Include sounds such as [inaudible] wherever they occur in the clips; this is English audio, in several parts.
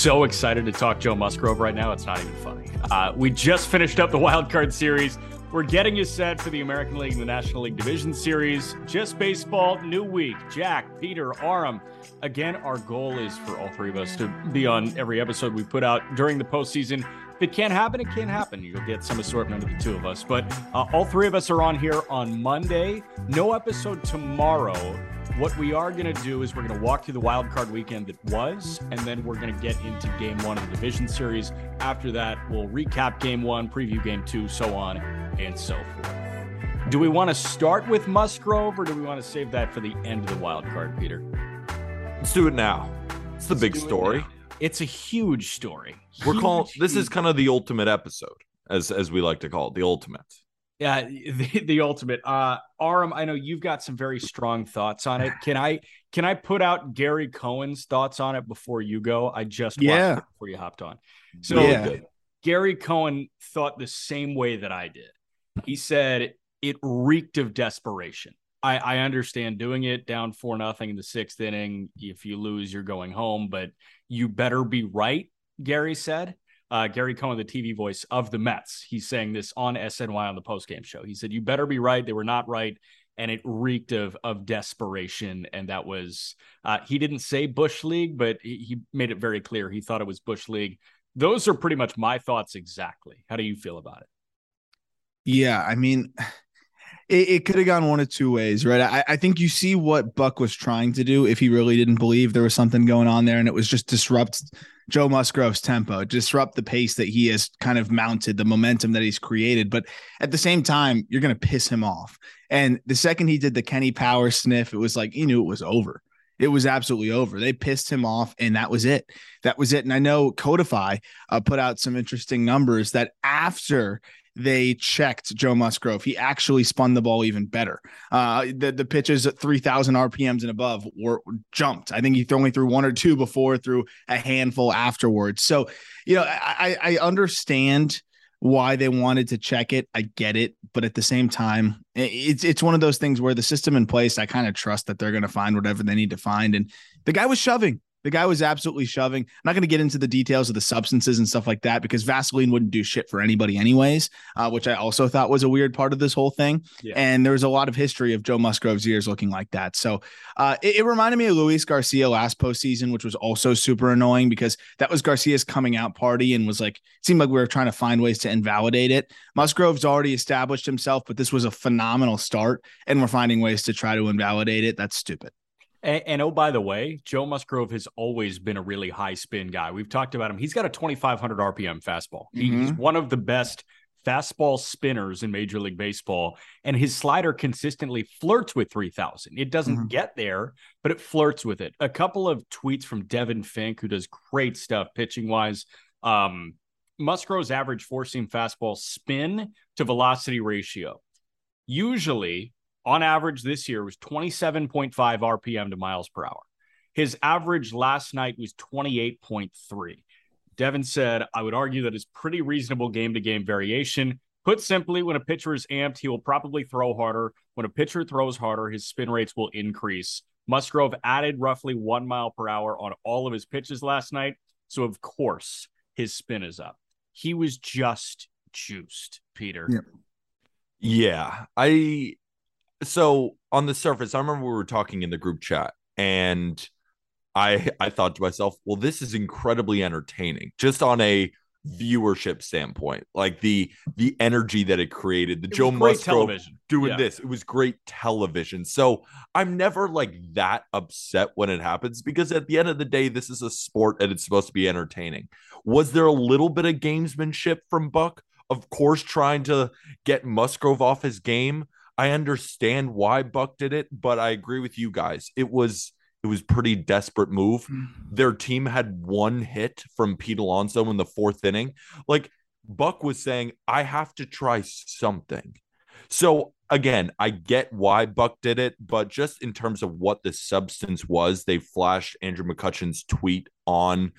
so excited to talk Joe Musgrove right now. It's not even funny. Uh, we just finished up the wild card series. We're getting you set for the American League and the National League Division Series. Just baseball, new week. Jack, Peter, Aram. Again, our goal is for all three of us to be on every episode we put out during the postseason. If it can't happen, it can't happen. You'll get some assortment of the two of us. But uh, all three of us are on here on Monday. No episode tomorrow. What we are going to do is we're going to walk through the wild card weekend that was, and then we're going to get into game one of the division series. After that, we'll recap game one, preview game two, so on and so forth. Do we want to start with Musgrove or do we want to save that for the end of the wild card, Peter? Let's do it now. It's the big do it story. now. It's a huge story. We're Huge, calling this is kind of the ultimate episode, as as we like to call it, the ultimate. Yeah, [laughs] the, the ultimate. Uh Aram, I know you've got some very strong thoughts on it. Can I can I put out Gary Cohen's thoughts on it before you go? I just watched Yeah. it before you hopped on. So Yeah. Gary Cohen thought the same way that I did. He said it reeked of desperation. I, I understand doing it down four nothing in the sixth inning. If you lose, you're going home, but you better be right, Gary said. Uh, Gary Cohen, the TV voice of the Mets, he's saying this on SNY on the postgame show. He said, You better be right. They were not right. And it reeked of of desperation. And that was uh, he didn't say Bush League, but he, he made it very clear he thought it was Bush League. Those are pretty much my thoughts exactly. How do you feel about it? Yeah, I mean, it, it could have gone one of two ways, right? I, I think you see what Buck was trying to do if he really didn't believe there was something going on there, and it was just disrupt Joe Musgrove's tempo, disrupt the pace that he has kind of mounted, the momentum that he's created. But at the same time, you're going to piss him off. And the second he did the Kenny Power sniff, it was like he knew it was over. It was absolutely over. They pissed him off, and that was it. That was it. And I know Codify uh, put out some interesting numbers that after they checked Joe Musgrove. He actually spun the ball even better. Uh, the the pitches at three thousand RPMs and above were jumped. I think he only threw one or two before, threw a handful afterwards. So, you know, I I understand why they wanted to check it. I get it, but at the same time, it's it's one of those things where the system in place, I kind of trust that they're going to find whatever they need to find. And the guy was shoving. The guy was absolutely shoving. I'm not going to get into the details of the substances and stuff like that because Vaseline wouldn't do shit for anybody, anyways. Uh, which I also thought was a weird part of this whole thing. Yeah. And there was a lot of history of Joe Musgrove's ears looking like that. So uh, it, it reminded me of Luis Garcia last postseason, which was also super annoying because that was Garcia's coming out party and was like, it seemed like we were trying to find ways to invalidate it. Musgrove's already established himself, but this was a phenomenal start, and we're finding ways to try to invalidate it. That's stupid. And, and oh, by the way, Joe Musgrove has always been a really high spin guy. We've talked about him. He's got a 2,500 RPM fastball. He- He's one of the best fastball spinners in Major League Baseball, and his slider consistently flirts with 3,000. It doesn't Mhm. get there, but it flirts with it. A couple of tweets from Devan Fink, who does great stuff pitching wise. Um, Musgrove's average four seam fastball spin to velocity ratio. Usually, on average, this year was 27.5 RPM to miles per hour. His average last night was 28.3. Devan said, I would argue that is pretty reasonable game to game variation. Put simply, when a pitcher is amped, he will probably throw harder. When a pitcher throws harder, his spin rates will increase. Musgrove added roughly one mile per hour on all of his pitches last night. So, of course, his spin is up. He was just juiced, Peter. Yeah. Yeah. I so on the surface, I remember we were talking in the group chat and I I thought to myself, well, this is incredibly entertaining. Just on a viewership standpoint, like the the energy that it created, the It Joe Musgrove doing Yeah. this. It was great television. So I'm never like that upset when it happens because at the end of the day, this is a sport and it's supposed to be entertaining. Was there a little bit of gamesmanship from Buck? Of course, trying to get Musgrove off his game. I understand why Buck did it, but I agree with you guys. It was it was pretty desperate move. Their team had one hit from Pete Alonso in the fourth inning. Like Buck was saying, I have to try something. So again, I get why Buck did it, but just in terms of what the substance was, they flashed Andrew McCutchen's tweet on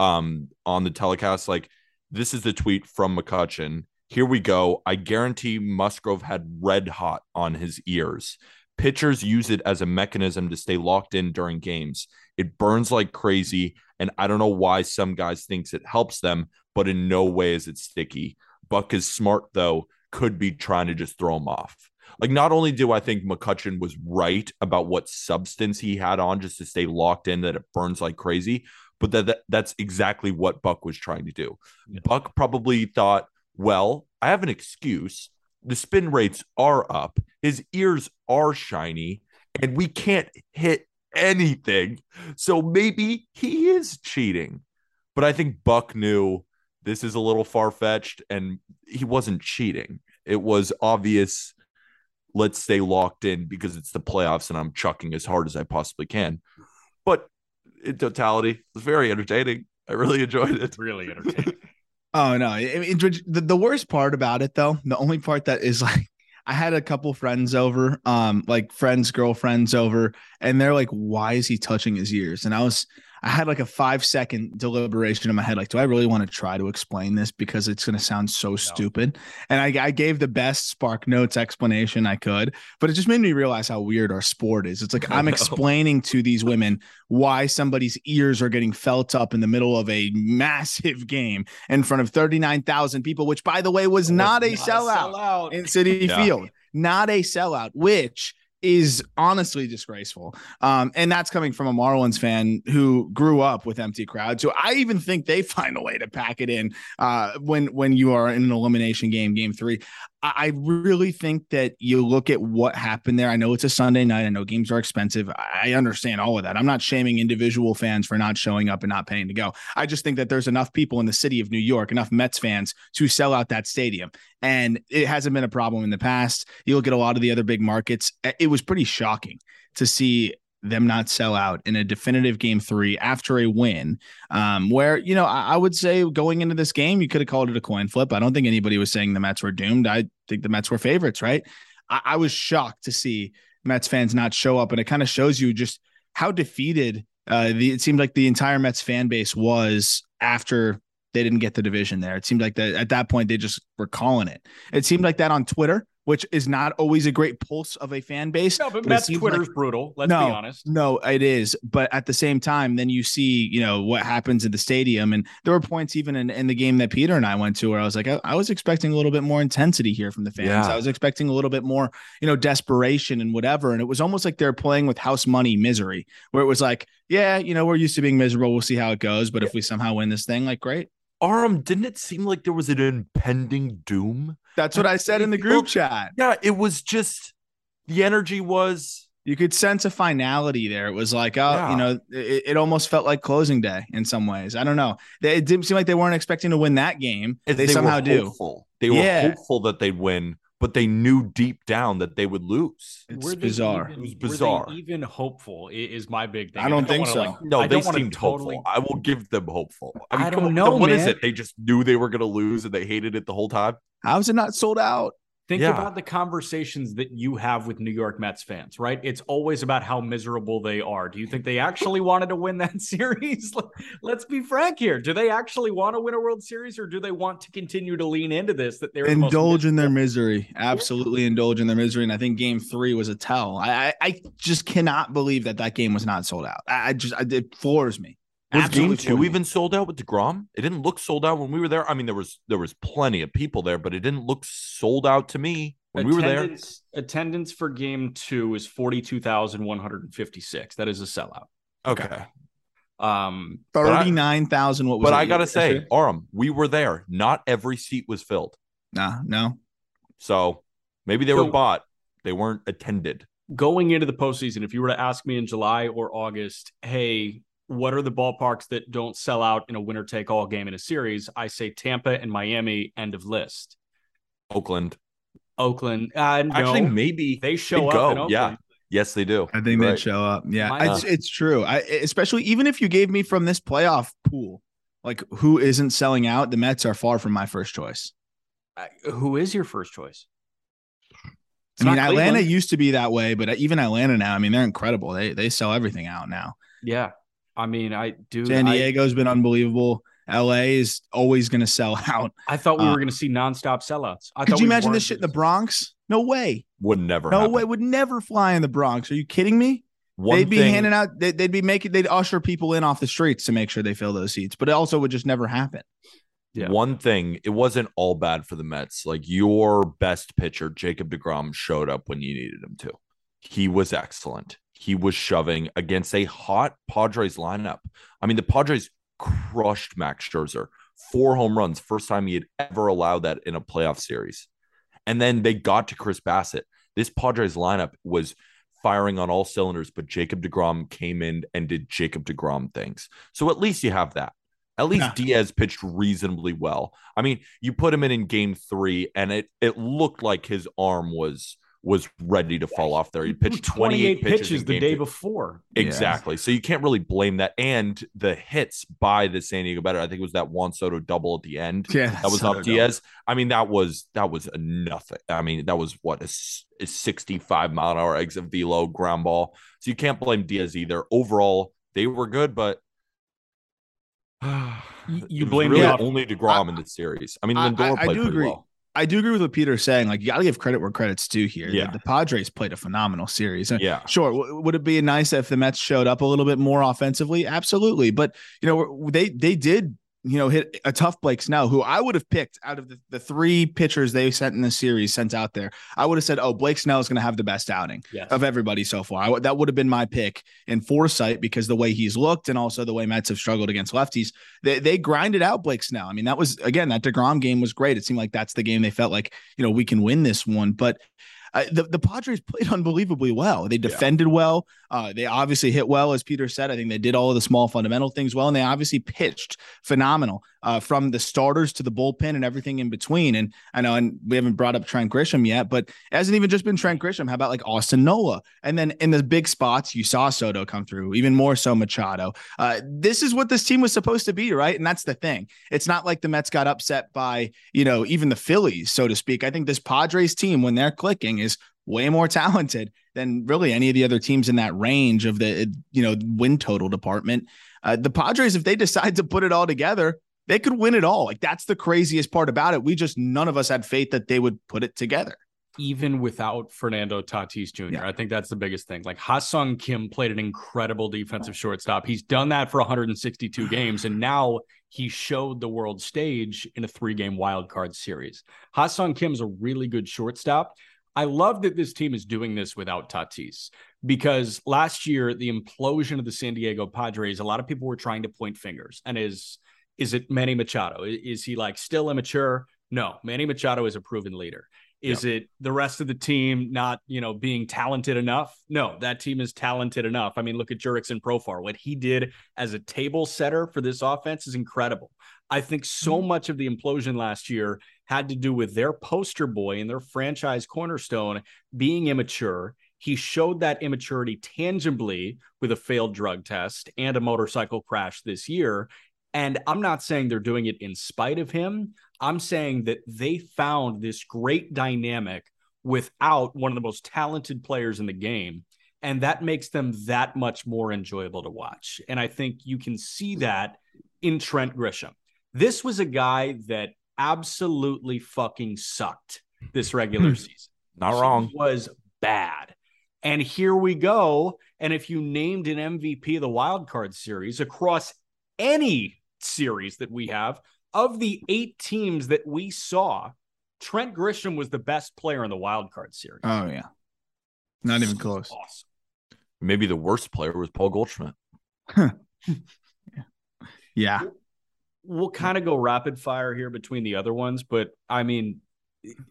um on the telecast. Like, this is the tweet from McCutchen. Here we go. I guarantee Musgrove had red hot on his ears. Pitchers use it as a mechanism to stay locked in during games. It burns like crazy, and I don't know why some guys thinks it helps them, but in no way is it sticky. Buck is smart though, could be trying to just throw him off. Like, not only do I think McCutchen was right about what substance he had on just to stay locked in, that it burns like crazy, but that, that that's exactly what Buck was trying to do. Yeah. Buck probably thought, well, I have an excuse. The spin rates are up, his ears are shiny, and we can't hit anything. So maybe he is cheating. But I think Buck knew this is a little far fetched and he wasn't cheating. It was obvious. Let's stay locked in because it's the playoffs and I'm chucking as hard as I possibly can. But in totality, it was very entertaining. I really enjoyed it. Really entertaining. [laughs] Oh no! I mean, the, the worst part about it, though, the only part that is [laughs] like, I had a couple friends over, um, like friends, girlfriends over, and they're like, "Why is he touching his ears?" And I was, I had like a five second deliberation in my head, like, "Do I really want to try to explain this because it's going to sound so stupid?" And I, I gave the best Spark Notes explanation I could, but it just made me realize how weird our sport is. It's like [laughs] I'm explaining to these women why somebody's ears are getting felt up in the middle of a massive game in front of 39,000 people, which by the way was not a sellout in City [laughs] Yeah. Field, not a sellout, which is honestly disgraceful. Um, and that's coming from a Marlins fan who grew up with empty crowds. So I even think they [laughs] find a way to pack it in uh, when when you are in an elimination game, game three. I, really think that you look at what happened there. I know it's a Sunday night. I know games are expensive. I understand all of that. I'm not shaming individual fans for not showing up and not paying to go. I just think that there's enough people in the city of New York, enough Mets fans to sell out that stadium. And it hasn't been a problem in the past. You look at a lot of the other big markets, it was pretty shocking to see them not sell out in a definitive game three after a win. Um, where, you know, I, I would say going into this game, you could have called it a coin flip. I don't think anybody was saying the Mets were doomed. I think the Mets were favorites, right? I, I was shocked to see Mets fans not show up. And it kind of shows you just how defeated uh, the, it seemed like the entire Mets fan base was after they didn't get the division there. It seemed like that at that point they just were calling it. It seemed like that on Twitter, which is not always a great pulse of a fan base. No, but it Mets Twitter's like- brutal. Let's No. be honest. no, it is. But at the same time, then you see, you know, what happens at the stadium. And there were points even in, in the game that Peter and I went to where I was like, I, I was expecting a little bit more intensity here from the fans. Yeah. I was expecting a little bit more, you know, desperation and whatever. And it was almost like they're playing with house money misery, where it was like, yeah, you know, we're used to being miserable. We'll see how it goes. But if we somehow win this thing, like, great. Aram, didn't it seem like there was an impending doom? That's what I said in the group chat. Yeah, it was just the energy was You could sense a finality there. It was like, oh, Yeah. you know, it, it almost felt like closing day in some ways. I don't know. They, it didn't seem like they weren't expecting to win that game. and They, somehow were do. They were Yeah. hopeful that they'd win, but they knew deep down that they would lose. It's Were bizarre. even- It was were they bizarre. even hopeful is my big thing. I don't And think wanna, so. like- No, I they don't wanna seemed totally- hopeful. I will give them hopeful. I, mean, I don't on, know, What is man. it? They just knew they were going to lose and they hated it the whole time. How's it not sold out? Think Yeah. about the conversations that you have with New York Mets fans, right? It's always about how miserable they are. Do you think they actually wanted to win that [laughs] series? Let's be frank here. Do they actually want to win a World Series or do they want to continue to lean into this that they're the Indulge in their misery. Absolutely indulge in their misery. And I think game three was a tell. I, I, I just cannot believe that that game was not sold out. I, I just, I, it floors me. Was Absolutely game two me. even sold out with Degrom? It didn't look sold out when we were there. I mean, there was there was plenty of people there, but it didn't look sold out to me when we were there. Attendance- Attendance for game two is 42,156. That is a sellout. Okay. Um, Thirty nine thousand. What was? But it I gotta say, Aram, we were there. Not every seat was filled. nah, no. So maybe they So- were bought. They weren't attended. going into the postseason, if you were to ask me in July or August, hey, what are the ballparks that don't sell out in a winner take all game in a series? I say Tampa and Miami, end of list. Oakland. Oakland, uh, no, Actually, maybe they show up. go. In Yeah. Yes, they do. I think Right. they'd show up. Yeah, it's, it's true. I especially even if you gave me from this playoff pool, like who isn't selling out, the Mets are far from my first choice. Uh, who is your first choice? It's I mean, not Atlanta used to be that way, but even Atlanta now, I mean, they're incredible. They they sell everything out now. Yeah, I mean, I do. San I, Diego's been unbelievable. LA is always going to sell [laughs] out. I thought we uh, were going to see nonstop sellouts. I Could thought you we imagine this shit in the Bronx? No way. Would never. No happen. way. Would never fly in the Bronx. Are you kidding me? One they'd be thing, handing out. They'd, they'd be making. They'd usher people in off the streets to make sure they fill those seats. But it also would just never happen. Yeah. One thing, it wasn't all bad for the Mets. Like your best pitcher, Jacob DeGrom, showed up when you needed him to. He was excellent. He was shoving against a hot Padres lineup. I mean, the Padres crushed Max Scherzer, four home runs, first time he had ever allowed that in a playoff series. And then they got to Chris Bassitt. This Padres lineup was firing on all cylinders, but Jacob DeGrom came in and did Jacob DeGrom things. So at least you have that. At least Yeah. Diaz pitched reasonably well. I mean, you put him in in game three, and it it looked like his arm was was ready to fall off there. He pitched 28 pitches, in the day two. before. Exactly. So you can't really blame that. And the hits by the San Diego better. I think it was that Juan Soto double at the end. Yeah, That was off Diaz. I mean, that was that was a nothing. I mean, that was what a 65 mile an hour exit velo ground ball. So you can't blame Diaz either. Overall, they were good, but [sighs] You- it you was blame really the off- only Degrom in the series. I mean, I- Lindor I- I played do pretty agree. well. I do agree with what Peter's saying. Like, you got to give credit where credit's due here. The- Yeah. The, Padres played a phenomenal series. Uh, Yeah. Sure. W- would it be nice if the Mets showed up a little bit more offensively? Absolutely. But, you know, they, they did, you know, hit a tough Blake Snell, who I would have picked out of the, the three pitchers they sent in the series sent out there. I would have said, oh, Blake Snell is going to have the best outing Yes. of everybody so far. W- that would have been my pick in foresight because the way he's looked and also the way Mets have struggled against lefties, they, they grinded out Blake Snell. I mean, that was again that Degrom game was great. It seemed like that's the game they felt like you know we can win this one, but. Uh, the, the Padres played [laughs] unbelievably well. They defended well. Uh, they obviously hit well, as Peter said. I think they did all of the small fundamental things well, and they obviously pitched phenomenal uh, from the starters to the bullpen and everything in between. And I know, and we haven't brought up Trent Grisham yet, but it hasn't even just been Trent Grisham. How about like Austin Nola? And then in the big spots, you saw Soto come through, even more so Machado. Uh, this is what this team was supposed to be, right? And that's the thing. It's not like the Mets got upset by, you know, even the Phillies, so to speak. I think this Padres team, when they're clicking, is way more [laughs] talented than really any of the other teams in that range of the, you know, win total department. Uh, the Padres, if they decide to put it all together, they could win it all. Like that's the craziest part about it. We just none of us had faith that they would put it together. even without Fernando Tatis Jr. Yeah. I think that's the biggest thing. Like Ha-Sung Kim played an incredible defensive shortstop. He's done that for 162 [sighs] games, and now he showed the world stage in a three-game wild card series. Ha-Sung Kim's a really good shortstop. I love that this team is doing this without Tatis because last year the implosion of the San Diego Padres, a lot of people were trying to point fingers. And is is it Manny Machado? Is he like still immature? No, Manny Machado is a proven leader. Is it the rest of the team not, you know, being talented enough? No, that team is talented enough. I mean, look at Jurickson Profar. What he did as a table setter for this offense is incredible. I think so mm-hmm. much of the implosion last year had to do with their poster boy and their franchise cornerstone being immature. He showed that immaturity tangibly with a failed drug test and a motorcycle crash this year. And I'm not saying they're doing it in spite of him. I'm saying that they found this great dynamic without one of the most talented players in the game. And that makes them that much more enjoyable to watch. And I think you can see that in Trent Grisham. This was a guy that absolutely fucking sucked this regular hmm. season. Not wrong. was bad. And here we go. And if you named an MVP of the wild card series across any series that we have, of the eight teams that we saw, Trent Grisham was the best player in the wild card series. Oh yeah. Not even close. Awesome. Maybe the worst player was Paul Goldschmidt. [laughs] Yeah. We'll kind of go rapid fire here between the other ones, but I mean,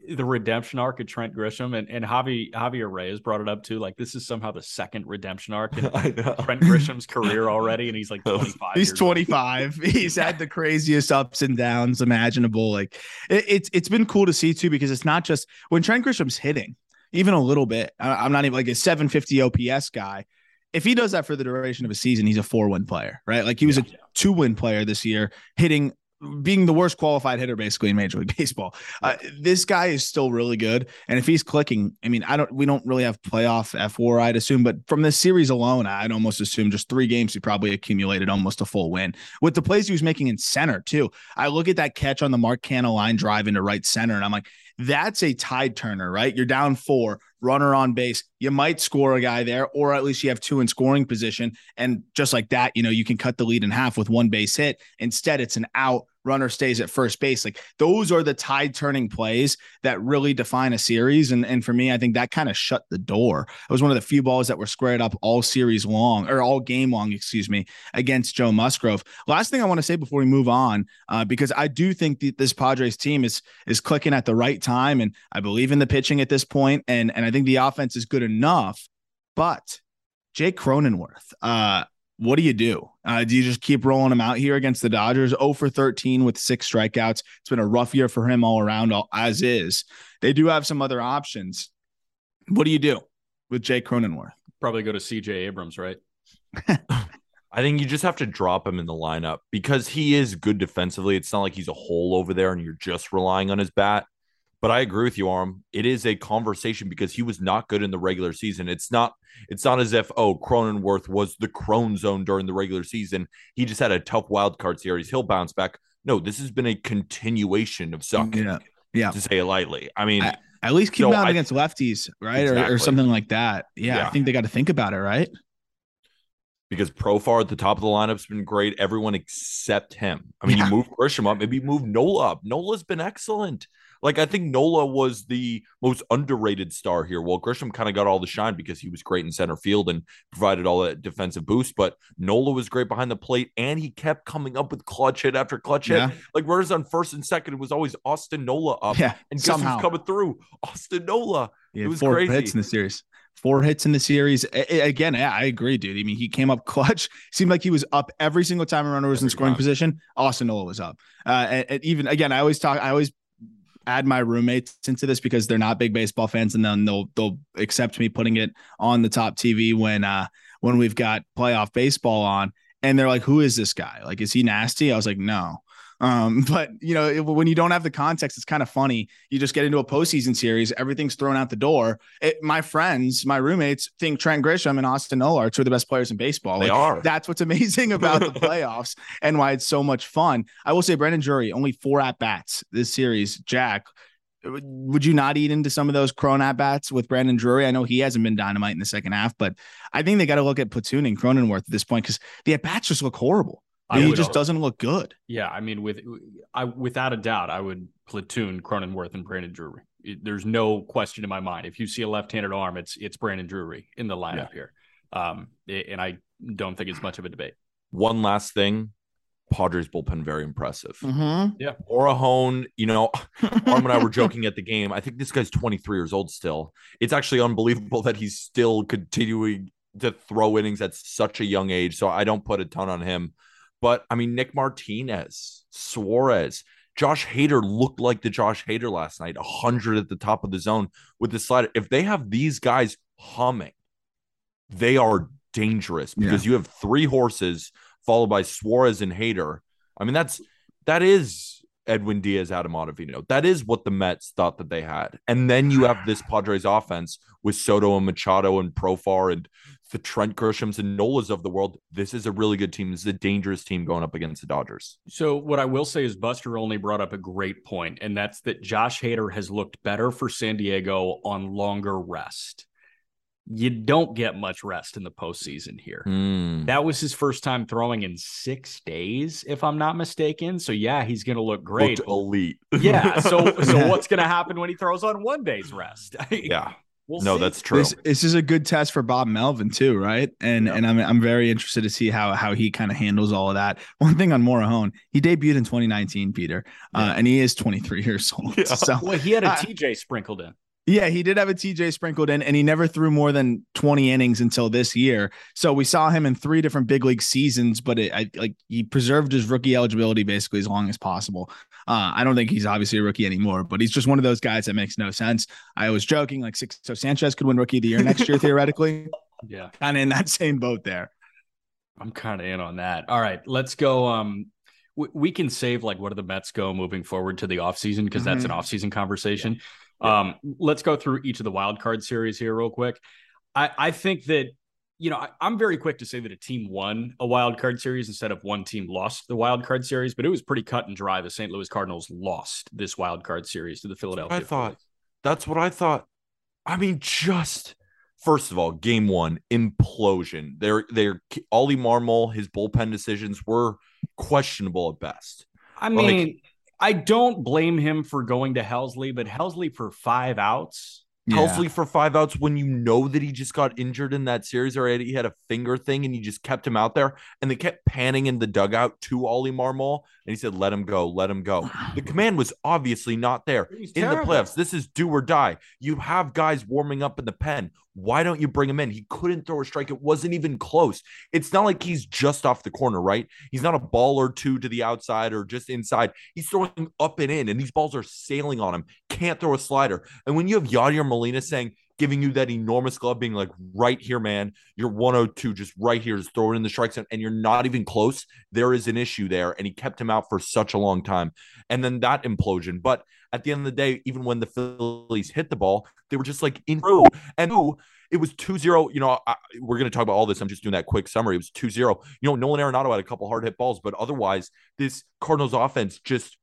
the redemption arc of Trent Grisham and, and Javi Javier Reyes brought it up too. Like this is somehow the second redemption arc in [laughs] I know. Trent Grisham's career already, and he's like [laughs] 25. He's years old. 25. [laughs] He's had the craziest ups and downs imaginable. Like it, it's it's been cool to see too because it's not just when Trent Grisham's hitting, even a little bit. I, I'm not even like a 750 OPS guy. If he does that for the duration of a season, he's a four win player, right? Like he was a two win player this year, hitting being the worst qualified hitter basically in Major League [laughs] Baseball. Uh, this guy is still really good, and if he's clicking, I mean, I don't, we don't really have playoff F four, I'd assume, but from this series alone, I'd almost assume just three games he probably accumulated almost a full win with the plays he was making in center too. I look at that catch on the Mark Canha line drive into right center, and I'm like, that's a tide turner, right? You're down four, runner on base. You might score a guy there, or at least you have two in scoring position. And just like that, you know, you can cut the lead in half with one base hit. Instead, it's an out. Runner stays at first base. Like those are the tide turning plays that really define a series. And, and for me, I think that kind of shut the door. It was one of the few balls that were squared up all series long or all game long, excuse me, against Joe Musgrove. Last thing I want to say before we move on, uh, because I do think that this Padres team is is clicking at the right time, and I believe in the pitching at this point, and and I think the offense is good enough. But Jake Cronenworth, uh, what do you do? Uh, do you just keep rolling him out here against the Dodgers? 0 for 13 with six strikeouts. It's been a rough year for him all around, all, as is. They do have some other options. What do you do with Jake Cronenworth? Probably go to CJ Abrams, right? [laughs] I think you just have to drop him in the lineup because he is good defensively. It's not like he's a hole over there and you're just relying on his bat. But I agree with you, Arm. It is a conversation because he was not good in the regular season. It's not. It's not as if oh Cronenworth was the Crone zone during the regular season. He just had a tough wild card series. He'll bounce back. No, this has been a continuation of sucking. Yeah. Yeah. To say it lightly. I mean, I- At least keep So him out I- against lefties, right? Or, or something like that. Yeah, I think they got to think about it, right? because Profar at the top of the lineup's been great. Everyone except him. I mean, Yeah. you move Grisham up, maybe move Nola up. Nola's been excellent. Like I think Nola was the most underrated star here. Well, Grisham kind of got all the shine because he was great in center field and provided all that defensive boost. But Nola was great behind the plate, and he kept coming up with clutch hit after clutch hit. Yeah. Like runners on first and second, it was always Austin Nola up, Yeah. and guess who's somehow. coming through? Austin Nola. Yeah, It was four crazy. hits in the series. Four hits in the series. Again, yeah, I agree, dude. I mean, he came up clutch. Seemed like he was up every single time a runner was in scoring time. position. Austin Nola was up. Uh, and, and even again, I always talk. I always add my roommates into this because they're not big baseball fans, and then they'll they'll accept me putting it on the top TV when uh when we've got playoff baseball on, and they're like, "Who is this guy? Like, is he nasty?" I was like, "No." Um, [laughs] but you know, it- when you don't have the context, it's kind of funny. You just get into a postseason series, everything's thrown out the door. It, my friends, my roommates think Trent Grisham and Austin Nola are two of the best players in baseball. They Like, are. That's what's amazing [laughs] about the playoffs and why it's so much fun. I will say, Brandon Drury only four at bats this series. Jack, would you not eat into some of those Crone at bats with Brandon Drury? I know he hasn't been dynamite in the second half, but I think they got to look at platooning Cronenworth at this point because the at bats just look horrible. I he just also- doesn't look good. Yeah, I mean, with I without a doubt, I would platoon Cronenworth and Brandon Drury. It- there's no question in my mind. If you see a left-handed arm, it's it's Brandon Drury in the lineup here. Um, and I don't think it's much of a debate. One last thing. Padres bullpen very impressive. Mm-hmm. Morejon, you know, [laughs] Arm and I were joking at the game. I think this guy's 23 years old still. It's actually unbelievable that he's still continuing to throw innings at such a young age. So I don't put a ton on him. But I mean, Nick Martinez, Suarez, Josh Hader looked like the Josh Hader last night, 100 at the top of the zone with the slider. If they have these guys humming, they are dangerous because you have three horses followed by Suarez and Hader. I mean, that's that is Edwin Diaz, Adam Ottavino. That is what the Mets thought that they had. And then you have this [sighs] Padres offense with Soto and Machado and Profar and the Trent Grishams and Nolas of the world. This is a really good team. This is a dangerous team going up against the Dodgers. So what I will say is Buster Olney brought up a great point, and that's that Josh Hader has looked better for San Diego on longer rest. You don't get much rest in the postseason here. Hmm. That was his first time throwing in six days, if I'm not mistaken. So yeah, he's going to look great. Looked elite. yeah. So [laughs] so what's going to happen when he throws on one day's rest? [laughs] yeah. We'll no, see. that's true. This, this is a good test for Bob Melvin too, right? And Yeah. and I'm I'm very interested to see how how he kind of handles all of that. [laughs] One thing on Morejon, he debuted in 2019, Peter, uh, and he is 23 years old. Yeah. So Well, he had a Uh, TJ sprinkled in. Yeah, he did have a TJ sprinkled in, and he never threw more than 20 innings until this year. So we saw him in three different big league seasons, but it, I, like he preserved his rookie eligibility basically as long as possible. Uh, I don't think he's obviously a rookie anymore, but he's just one of those guys that makes no sense. I was joking, like Sixto Sanchez could win rookie of the year next year theoretically, [laughs] Yeah, kind of in that same boat there. I'm kind of in on that. All right, let's go. Um, we, we can save like what do the Mets go moving forward to the offseason because that's an offseason conversation. Um, let's go through each of the wild card series here real quick. I, I think that you know I, I'm very quick to say that a team won a wild card series instead of one team lost the wild card series, but it was pretty cut and dry. The St. Louis Cardinals lost this wild card series to the Philadelphia. I thought. That's what I thought. I mean, just first of all, game one implosion. They're they're Oli Marmol, his bullpen decisions were questionable at best. I Like- mean, I don't blame him for going to Helsley, but Helsley for five outs. Yeah. Helsley for five outs when you know that he just got injured in that series already. He had a finger thing and you just kept him out there. And they kept panning in the dugout to Oli Marmol. And he said, let him go, let him go. The command was obviously not there. He's in the terrible. playoffs. This is do or die. You have guys warming up in the pen. Why don't you bring him in? He couldn't throw a strike. It wasn't even close. It's not like he's just off the corner, right? He's not a ball or two to the outside or just inside. He's throwing up and in, and these balls are sailing on him. Can't throw a slider. And when you have Yadier Molina saying, giving you that enormous glove, being like, right here, man, you're 102, just right here, just throw it in the strike zone, and you're not even close, there is an issue there. And he kept him out for such a long time. And then that implosion. But at the end of the day, even when the Phillies hit the ball, they were just like in. And it was 2 0. You know, I, we're going to talk about all this. I'm just doing that quick summary. It was 2 0. You know, Nolan Arenado had a couple hard hit balls, but otherwise, this Cardinals offense just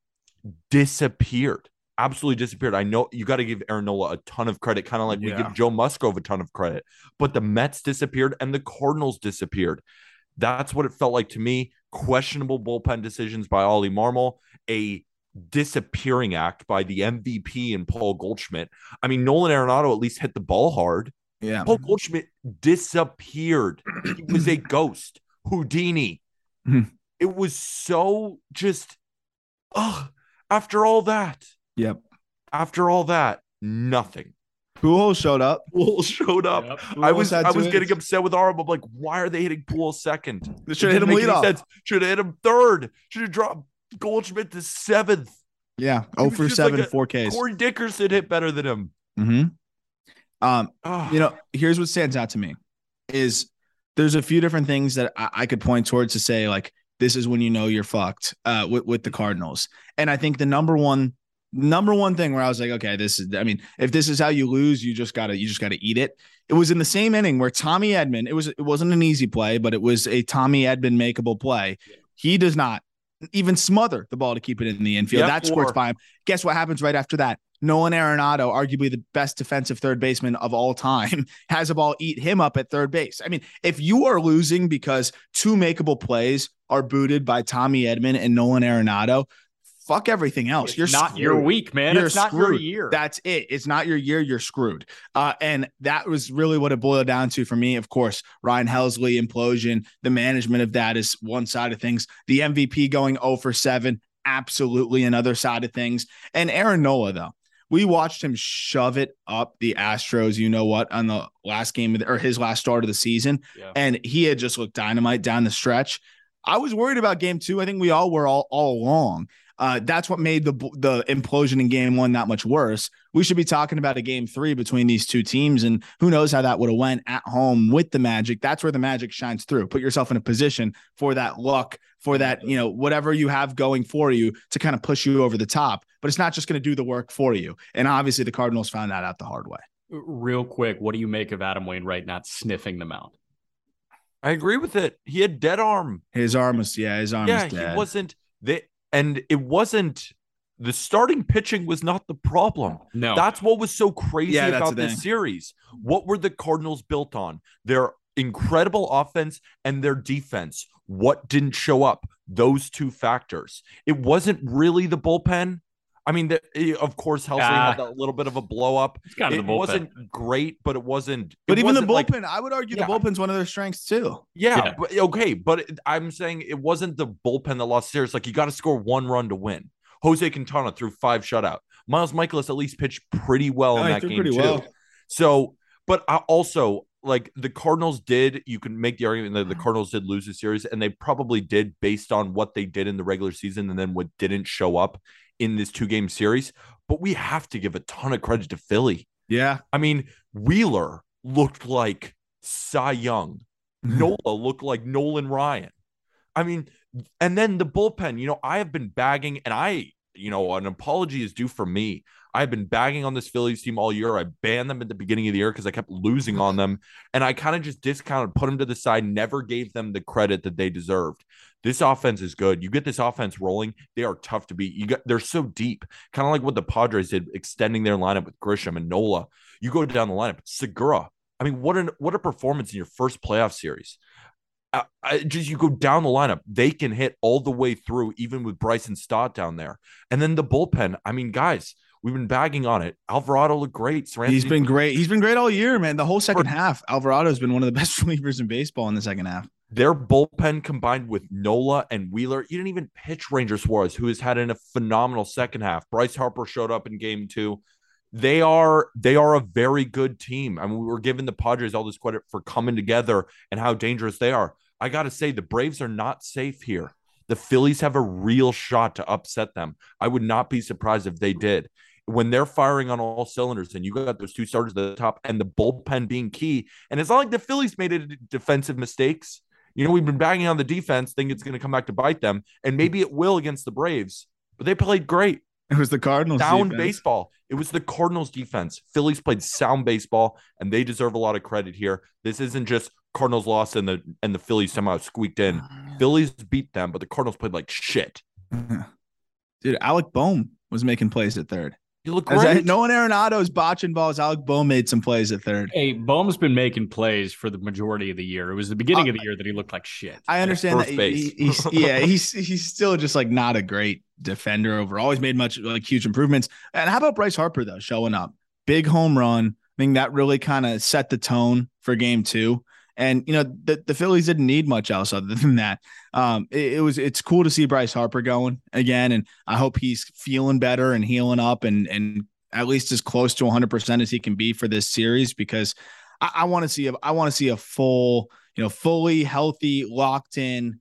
disappeared. Absolutely disappeared. I know you got to give Aaron Nola a ton of credit, kind of like we give Joe Musgrove a ton of credit, but the Mets disappeared and the Cardinals disappeared. That's what it felt like to me. Questionable bullpen decisions by Oli Marmol, a disappearing act by the MVP and Paul Goldschmidt. I mean, Nolan Arenado at least hit the ball hard. Yeah. Paul Goldschmidt disappeared. He was a [clears throat] ghost. Houdini. Mhm. it was so just, ugh. After all that, Yep. after all that, nothing. Pujols showed up. Poole showed up. Yep. I was I two was getting upset with Arm. I'm like, why are they hitting Poole second? They should have hit him lead off. Should have hit him third. Should have dropped Goldschmidt to seventh. Yeah. Oh for just like seven, a four Ks. Corey Dickerson hit better than him. Mm-hmm. Um, Ugh. you know, here's what stands out to me is there's a few different things that I, I could point towards to say like this is when you know you're fucked uh, with with the Cardinals. And I think the number one number one thing where I was like, okay, this is I mean, if this is how you lose, you just gotta you just gotta eat it. It was in the same inning where Tommy Edman, it was it wasn't an easy play, but it was a Tommy Edman makeable play. He does not even smother the ball to keep it in the infield. Yep, that squirts or- by him. Guess what happens right after that? Nolan Arenado, arguably the best defensive third baseman of all time, [laughs] has a ball eat him up at third base. I mean, if you are losing because two makeable plays are booted by Tommy Edman and Nolan Arenado, fuck everything else. It's You're not your week, man. You're it's not your screwed. year. That's it. It's not your year. You're screwed. Uh, and that was really what it boiled down to for me. Of course, Ryan Helsley implosion. The management of that is one side of things. The MVP going 0 for 7, absolutely another side of things. And Aaron Nola, though, we watched him shove it up the Astros, you know what, on the last game of the, or his last start of the season. Yeah. And he had just looked dynamite down the stretch. I was worried about game two. I think we all were all, all along. Uh, that's what made the the implosion in game one that much worse. We should be talking about a game three between these two teams, and who knows how that would have went at home with the Magic. That's where the Magic shines through. Put yourself in a position for that luck, for that you know whatever you have going for you to kind of push you over the top. But it's not just going to do the work for you. And obviously, the Cardinals found that out the hard way. Real quick, what do you make of Adam Wainwright not sniffing the mound? I agree with it. He had dead arm. His arm was yeah, his arm yeah, was dead. he wasn't the and it wasn't the starting pitching was not the problem. No. That's what was so crazy Yeah, about this thing. series. What were the Cardinals built on? Their incredible offense and their defense. What didn't show up? Those two factors. It wasn't really the bullpen. I mean, the, eh, of course, Helsley Ah. had that little bit of a blow up. Kind It the wasn't great, but it wasn't. But it even the wasn't, bullpen, like- I would argue Yeah. the bullpen's one of their strengths too. yeah, Yeah. but okay, but it- I'm saying it wasn't the bullpen that lost series. Like you got to score one run to win. Jose Quintana threw five shutout. Miles Mikolas at least pitched pretty well No, in that game pretty too. well. So, but I also like the Cardinals did. You can make the argument that the Cardinals did lose the series, and they probably did based on what they did in the regular season, and then what didn't show up in this two game series. But we have to give a ton of credit to Philly. Yeah. I mean, Wheeler looked like Cy Young. [laughs] Nola looked like Nolan Ryan. I mean, and then the bullpen, you know, I have been bagging, and I, you know, an apology is due from me. I've been bagging on this Phillies team all year. I banned them at the beginning of the year because I kept losing on them. And I kind of just discounted, put them to the side, never gave them the credit that they deserved. This offense is good. You get this offense rolling, they are tough to beat. You got they're so deep, kind of like what the Padres did, extending their lineup with Grisham and Nola. You go down the lineup, Segura. I mean, what an what a performance in your first playoff series. I, I, just you go down the lineup, they can hit all the way through, even with Bryson Stott down there. And then the bullpen. I mean, guys, we've been bagging on it. Alvarado looked great. He's been great. He's been great all year, man. The whole second half, Alvarado's been one of the [laughs] best relievers in baseball in the second half. their bullpen combined with Nola and Wheeler. You didn't even pitch Ranger Suarez, who has had in a phenomenal second half. Bryce Harper showed up in game two. They are they are a very good team. I mean, we were giving the Padres all this credit for coming together and how dangerous they are. I got to say, the Braves are not safe here. The Phillies have a real shot to upset them. I would not be surprised if they did. When they're firing on all cylinders, and you got those two starters at the top, and the bullpen being key, and it's not like the Phillies made it defensive mistakes. You know, we've been banging on the defense, think it's going to come back to bite them, and maybe it will against the Braves. But they played great, It was the Cardinals. sound defense. baseball. It was the Cardinals defense. Phillies played sound baseball, and they deserve a lot of credit here. This isn't just Cardinals lost and the and the Phillies somehow squeaked in. Ah. Phillies beat them, but the Cardinals played like shit. [laughs] Dude, Alec Bohm was making plays at third. You look As I- great. no one Arenado's botching balls. Alec Bohm made some plays at third. Hey, Bohm's been making plays for the majority of the year. It was the beginning uh, of the year that he looked like shit. I understand first that. base. He, he's, [laughs] yeah, he's he's still just like not a great defender overall. He's made much like huge improvements. And how about Bryce Harper though, showing up, big home run. I think that really kind of set the tone for game two. And you know the, the Phillies didn't need much else other [laughs] than that. Um, it, it was it's cool to see Bryce Harper going again, and I hope he's feeling better and healing up and and at least as close to 100 percent as he can be for this series because I, I want to see a I want to see a full you know fully healthy locked in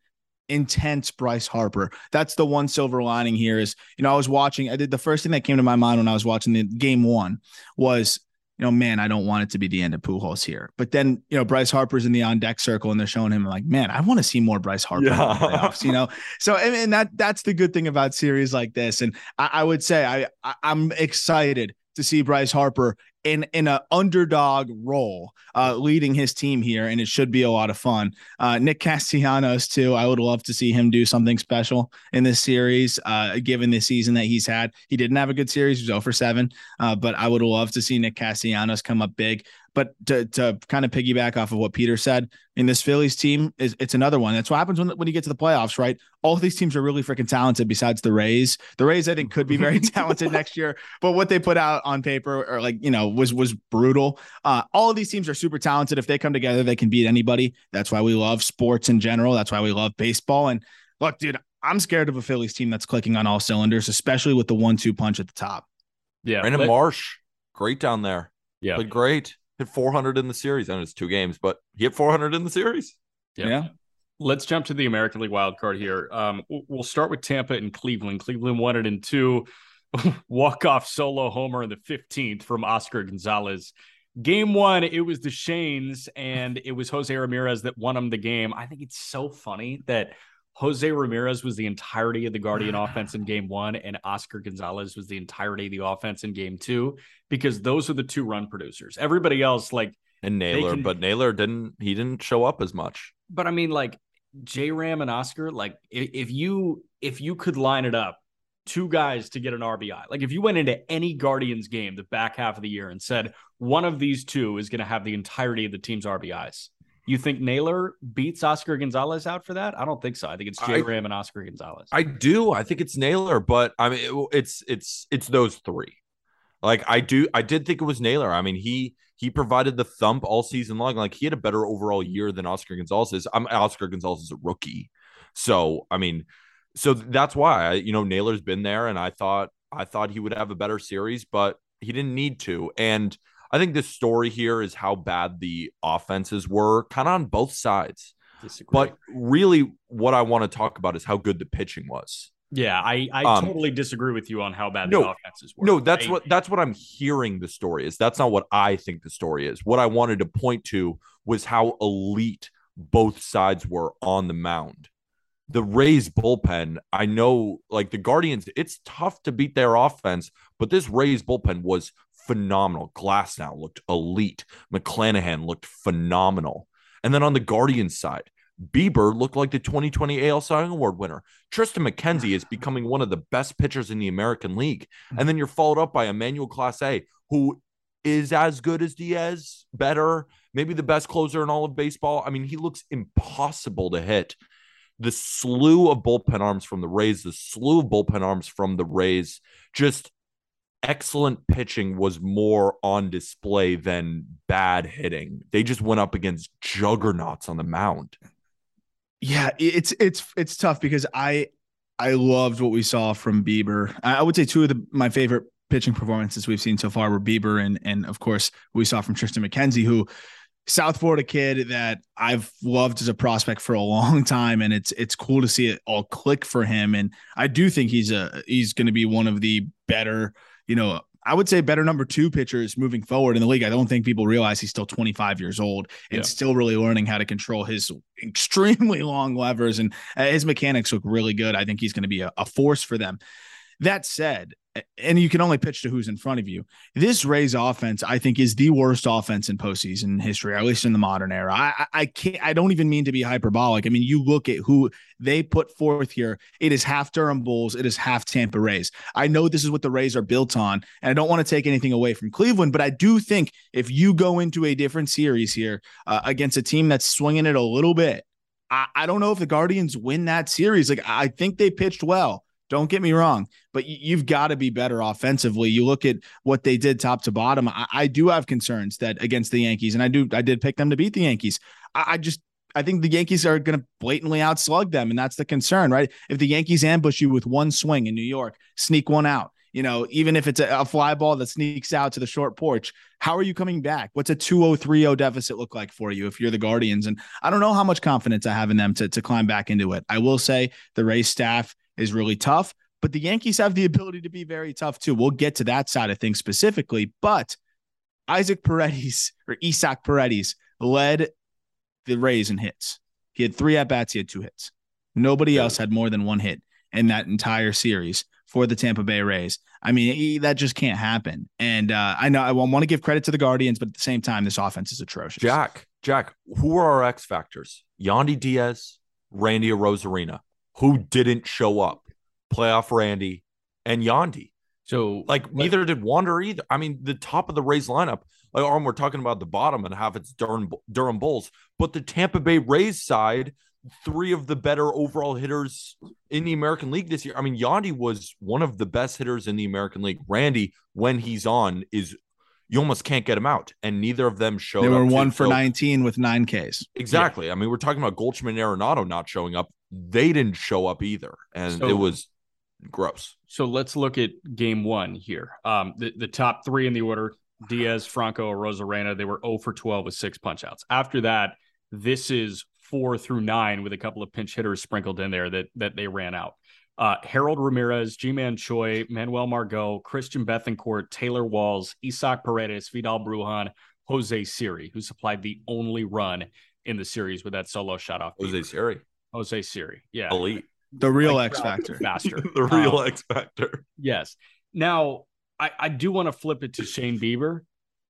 intense Bryce Harper. That's the one silver lining here is, you know, I was watching, I did the first thing that came to my mind when I was watching the game one was, you know, man, I don't want it to be the end of Pujols here. But then, you know, Bryce Harper's in the on deck circle and they're showing him like, man, I want to see more Bryce Harper in the Yeah. playoffs, you know? [laughs] So, and, and that, that's the good thing about series like this. And I, I would say I, I, I'm excited to see Bryce Harper in in an underdog role, uh, leading his team here, and it should be a lot of fun. Uh, Nick Castellanos too. I would love to see him do something special in this series, uh, given the season that he's had. He didn't have a good series; he was 0 for seven. Uh, but I would love to see Nick Castellanos come up big. But to to kind of piggyback off of what Peter said, in this Phillies team is it's another one. That's what happens when when you get to the playoffs, right? All these teams are really freaking talented. Besides the Rays, the Rays I think could be very [laughs] talented next year, but what they put out on paper or like you know was was brutal. Uh, all of these teams are super talented. If they come together, they can beat anybody. That's why we love sports in general. That's why we love baseball. And look, dude, I'm scared of a Phillies team that's clicking on all cylinders, especially with the one-two punch at the top. Yeah. Brandon let- Marsh, great down there. yeah. but great. Hit 400 in the series. I know it's two games, but he hit 400 in the series. Yeah. Yeah. Let's jump to the American League wild card here. Um, we'll start with Tampa and Cleveland. Cleveland won it in two. [laughs] Walk off solo homer in the 15th from Oscar Gonzalez. Game one, it was the Shanes and it was Jose Ramirez that won them the game. I think it's so funny that Jose Ramirez was the entirety of the Guardian [sighs] offense in game one, and Oscar Gonzalez was the entirety of the offense in game two, because those are the two run producers. Everybody else, like, And Naylor, can- but Naylor didn't he didn't show up as much. but I mean, like J Ram and Oscar, like if you if you could line it up, two guys to get an RBI, like if you went into any Guardians game the back half of the year and said one of these two is going to have the entirety of the team's RBIs, You think Naylor beats Oscar Gonzalez out for that? I don't think so. I think it's J Ram and Oscar Gonzalez. I do. I think it's Naylor, but I mean, it- it's it's it's those three. Like I do, I did think it was Naylor. I mean, he he provided the thump all season long. Like he had a better overall year than Oscar Gonzalez is. I'm Oscar Gonzalez is a rookie, so I mean, so that's why I, you know Naylor's been there, and I thought I thought he would have a better series, but he didn't need to. And I think the story here is how bad the offenses were, kind of on both sides. Disagree. But really, what I want to talk about is how good the pitching was. yeah, I, I Um, totally disagree with you on how bad no, the offenses were. No, that's I- what that's what I'm hearing the story is. That's not what I think the story is. What I wanted to point to was how elite both sides were on the mound. The Rays bullpen, I know like the Guardians, it's tough to beat their offense, but this Rays bullpen was phenomenal. Glasnow looked elite. McClanahan looked phenomenal. And then on the Guardians side, Bieber looked like the 2020 AL Cy Young Award winner. Tristan McKenzie is [sighs] becoming one of the best pitchers in the American League. Hmm. And then you're followed up by Emmanuel Clase, who is as good as Diaz, better, maybe the best closer in all of baseball. I mean, he looks impossible to hit. The slew of bullpen arms from the Rays, the slew of bullpen arms from the Rays, just excellent pitching was more on display than bad hitting. They just went up against juggernauts on the mound. Yeah, it's it's it's tough because I I loved what we saw from Bieber. I would say two of the my favorite pitching performances we've seen so far were Bieber and and of course we saw from Tristan McKenzie, who South Florida kid that I've loved as a prospect for a long [laughs] time, and it's it's cool to see it all click for him. And I do think he's a he's going to be one of the better, you know, I would say better number two pitchers moving forward in the league. I don't think people realize he's still 25 years old and Yeah. still really learning how to control his [laughs] extremely long levers and uh, his mechanics look really good. I think he's going to be a, a force for them. That said, and you can only pitch to who's in front of you. This Rays offense, I think, is the worst offense in postseason history, or at least in the modern era. I, I- I can't. I don't even mean to be hyperbolic. I mean, you look at who they put forth here. It is half Durham Bulls. It is half Tampa Rays. I know this is what the Rays are built on, and I don't want to take anything away from Cleveland, but I do think if you go into a different series here uh, against a team that's swinging it a little bit, I, I don't know if the Guardians win that series. Like I think they pitched well. Don't get me wrong, but you've got to be better offensively. You look at what they did top to bottom. I, I do have concerns that against the Yankees, and I do I did pick them to beat the Yankees. I, I just I think the Yankees are going to blatantly outslug them, and that's the concern, right? If the Yankees ambush you with one swing in New York, sneak one out, you know, even if it's a, fly ball that sneaks out to the short porch, how are you coming back? What's a 2-0-3-0 deficit look like for you if you're the Guardians? And I don't know how much confidence I have in them to, to climb back into it. I will say the Rays staff is really tough, but the Yankees have the ability to be very tough too. We'll get to that side of things specifically, but Isaac Paredes or Isaac Paredes led the Rays in hits. He had three at bats, he had two hits. Nobody else had more than one hit in that entire series for the Tampa Bay Rays. I mean, he- that just can't happen. And uh, I know I want to give credit to the Guardians, but at the same time, this offense is atrocious. Jack, Jack, who are our X factors? Yandy Diaz, Randy Arozarena, who didn't show up. Playoff Randy and Yandy. So Like let- neither did Wander either. I mean, the top of the Rays lineup, like Arm, we're talking about the bottom and half it's Durham, Durham Bulls, but the Tampa Bay Rays side, three of the better overall hitters in the American League this year. I mean, Yandy was one of the best hitters in the American League. Randy, when he's on, is you almost can't get him out, and neither of them showed. They were up too. one for So- 19 with nine Ks. Exactly. I mean, we're talking about Goldschmidt and Arenado not showing up. They didn't show up either, and So- it was gross. So let's look at game one here. Um, the, the top three in the order Diaz, Franco, Arozarena, they were 0 for 12 with six punch outs. After that, this is four through nine with a couple of pinch hitters sprinkled in there that, that they ran out. Uh, Harold Ramirez, Ji-Man Choi, Manuel Margot, Christian Bethancourt, Taylor Walls, Isaac Paredes, Vidal Brujan, Jose Siri, who supplied the only run in the series with that solo shot off. Jose Bieber. Siri, Jose Siri. Yeah. elite, The real Like, X factor. Faster. [laughs] the real Um, X factor. Yes. Now, I, I do want to flip it to Shane Bieber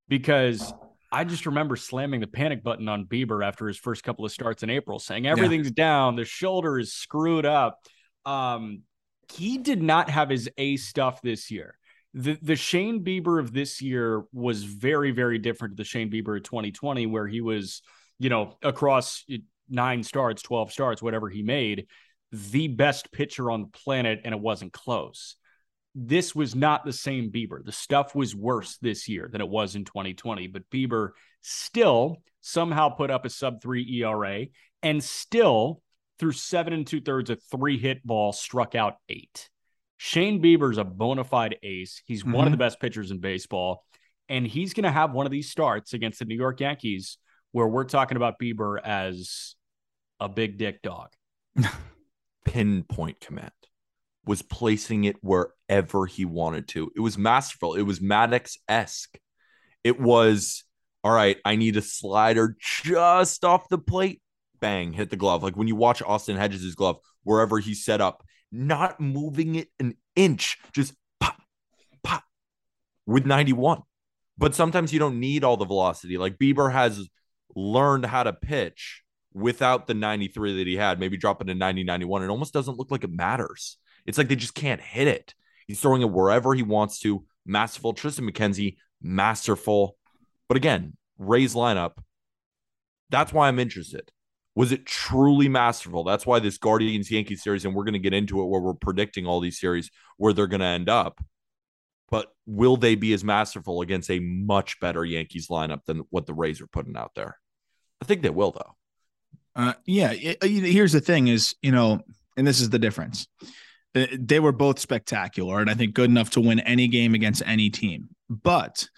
because I just remember slamming the panic button on Bieber after his first couple of starts in April, saying everything's down, the shoulder is screwed up. Um, he did not have his A stuff this year. The the Shane Bieber of this year was very, very different to the Shane Bieber of 2020, where he was, you know, across nine starts, 12 starts, whatever he made, the best pitcher on the planet, and it wasn't close. This was not the same Bieber. The stuff was worse this year than it was in 2020, but Bieber still somehow put up a sub three ERA and still through seven and two thirds, a three hit ball, struck out eight. Shane Bieber's a bona fide ace. He's mm-hmm. one of the best pitchers in baseball. And he's going to have one of these starts against the New York Yankees where we're talking about Bieber as a big dick dog. [laughs] Pinpoint command was placing it wherever he wanted to. It was masterful. It was Maddux esque. It was all right. I need a slider just off the plate. Bang, hit the glove. Like when you watch Austin Hedges' glove, wherever he's set up, not moving it an inch, just pop, pop with 91. But sometimes you don't need all the velocity. Like Bieber has learned how to pitch without the 93 that he had, maybe dropping to 90, 91. It almost doesn't look like it matters. It's like they just can't hit it. He's throwing it wherever he wants to. Masterful. Tristan McKenzie, masterful. But again, Rays lineup. That's why I'm interested. Was it truly masterful? That's why this Guardians Yankees series, and we're going to get into it where we're predicting all these series where they're going to end up. But will they be as masterful against a much better Yankees lineup than what the Rays are putting out there? I think they will, though. Uh, yeah. Here's the thing: is you know, and this is the difference. Uh, they were both spectacular, and I think good enough to win any game against any team. But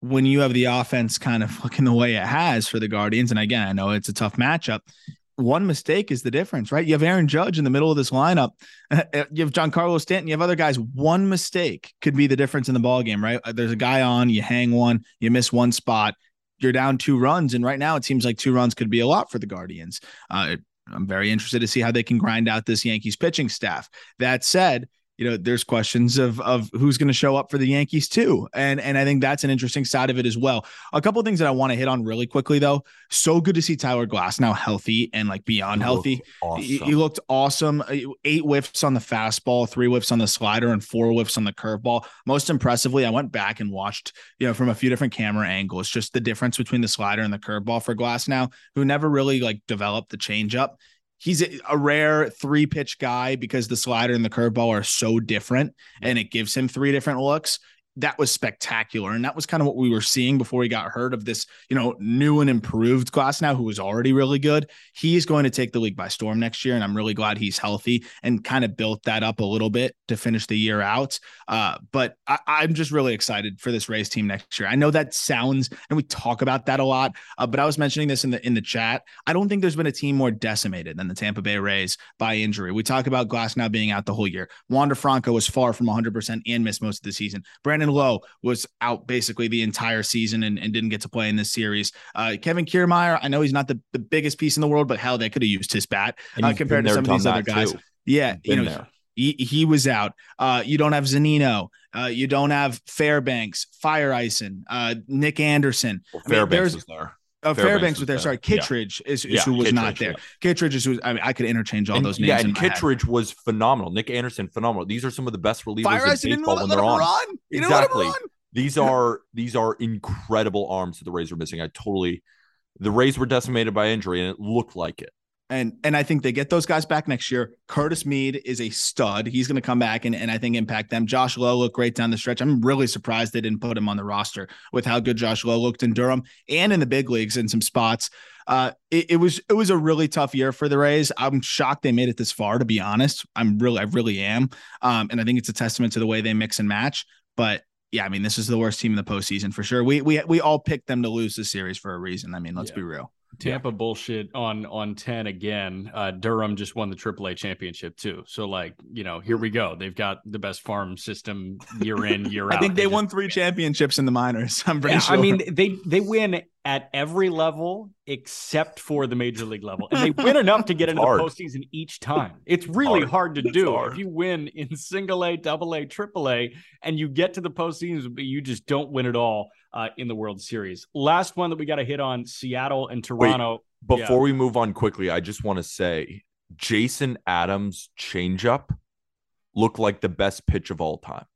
when you have the offense kind of [laughs] looking the way it has for the Guardians, and again, I know it's a tough matchup. One mistake is the difference, right? You have Aaron Judge in the middle of this lineup. [laughs] Uh, uh, you have Giancarlo Stanton. You have other guys. One mistake could be the difference in the ball game, right? Uh, there's a guy on, you hang one, you miss one spot, you're down two runs, and right now it seems like two runs could be a lot for the Guardians. Uh, I'm very interested to see how they can grind out this Yankees pitching staff. That said, you know, there's questions of of who's going to show up for the Yankees too, and and I think that's an interesting side of it as well. A couple things that I want to hit on really quickly though. So good to see Tyler Glasnow healthy and like beyond he healthy. Awesome. He, he, looked awesome. Uh, eight whiffs on the fastball, three whiffs on the slider, and four whiffs on the curveball. Most impressively, I went back and watched you know from a few different camera angles, just the difference between the slider and the curveball for Glasnow, who never really like developed the changeup he's a, rare three pitch guy because the slider and the curveball are so different and it gives him three different looks that was spectacular. And that was kind of what we were seeing before he got hurt of this, you know, new and improved Glasnow, who was already really good. He's going to take the league by storm next year. And I'm really glad he's healthy and kind of built that up a little bit to finish the year out. Uh, but I, am just really excited for this Rays team next year. I know that sounds, and we talk about that a lot, uh, but I was mentioning this in the in the chat. I don't think there's been a team more decimated than the Tampa Bay Rays by injury. We talk about Glasnow being out the whole year. Wander Franco was far from 100% and missed most of the season. Brandon Brandon Lowe was out basically the entire season and, and didn't get to play in this series. Uh, Kevin Kiermaier, I know he's not the, the biggest piece in the world, but hell, they could have used his bat uh, compared to some of these other guys. Too. Yeah, you know, there. He, he was out. Uh, you don't have Zunino. Uh, you don't have Fairbanks, Feyereisen, uh, Nick Anderson. Well, Fairbanks I mean, was there. Uh, Fairbanks, Fairbanks was there. Sorry, Kittredge yeah. is, is yeah, who was Kittredge, not there. Yeah. Kittredge is who I mean, I could interchange all and, those names. Yeah, and Kittredge was phenomenal. Nick Anderson, phenomenal. These are some of the best relievers Fire in baseball when they're on. Run. exactly. These [laughs] are these are incredible arms that the Rays are missing. I totally the Rays were decimated by injury, and it looked like it. And and I think they get those guys back next year. Curtis Mead is a stud. He's going to come back and, and I think impact them. Josh Lowe looked great down the stretch. I'm really surprised they didn't put him on the roster with how good Josh Lowe looked in Durham and in the big leagues in some spots. Uh, it, it, was it was a really tough year for the Rays. I'm shocked they made it this far. To be honest, I'm really I really am. Um, and I think it's a testament to the way they mix and match. But yeah, I mean, this is the worst team in the postseason for sure. We we we all picked them to lose this series for a reason. I mean, let's yeah. be real. Tampa yeah. bullshit on on 10 again. Uh, Durham just won the AAA championship too. So like, you know, here we go. They've got the best farm system year in, year out. [laughs] I think they, they won just, 3 championships in the minors. I'm pretty yeah, sure. I mean, they they win at every level except for the major league level. And they [laughs] win enough to get into hard. the postseason each time. It's really hard, hard to do. Hard. If you win in single A, double A, triple A, and you get to the postseason, but you just don't win it all uh, in the World Series. Last one that we got to hit on Seattle and Toronto. Wait, before yeah. we move on quickly, I just want to say Jason Adams changeup looked like the best pitch of all time.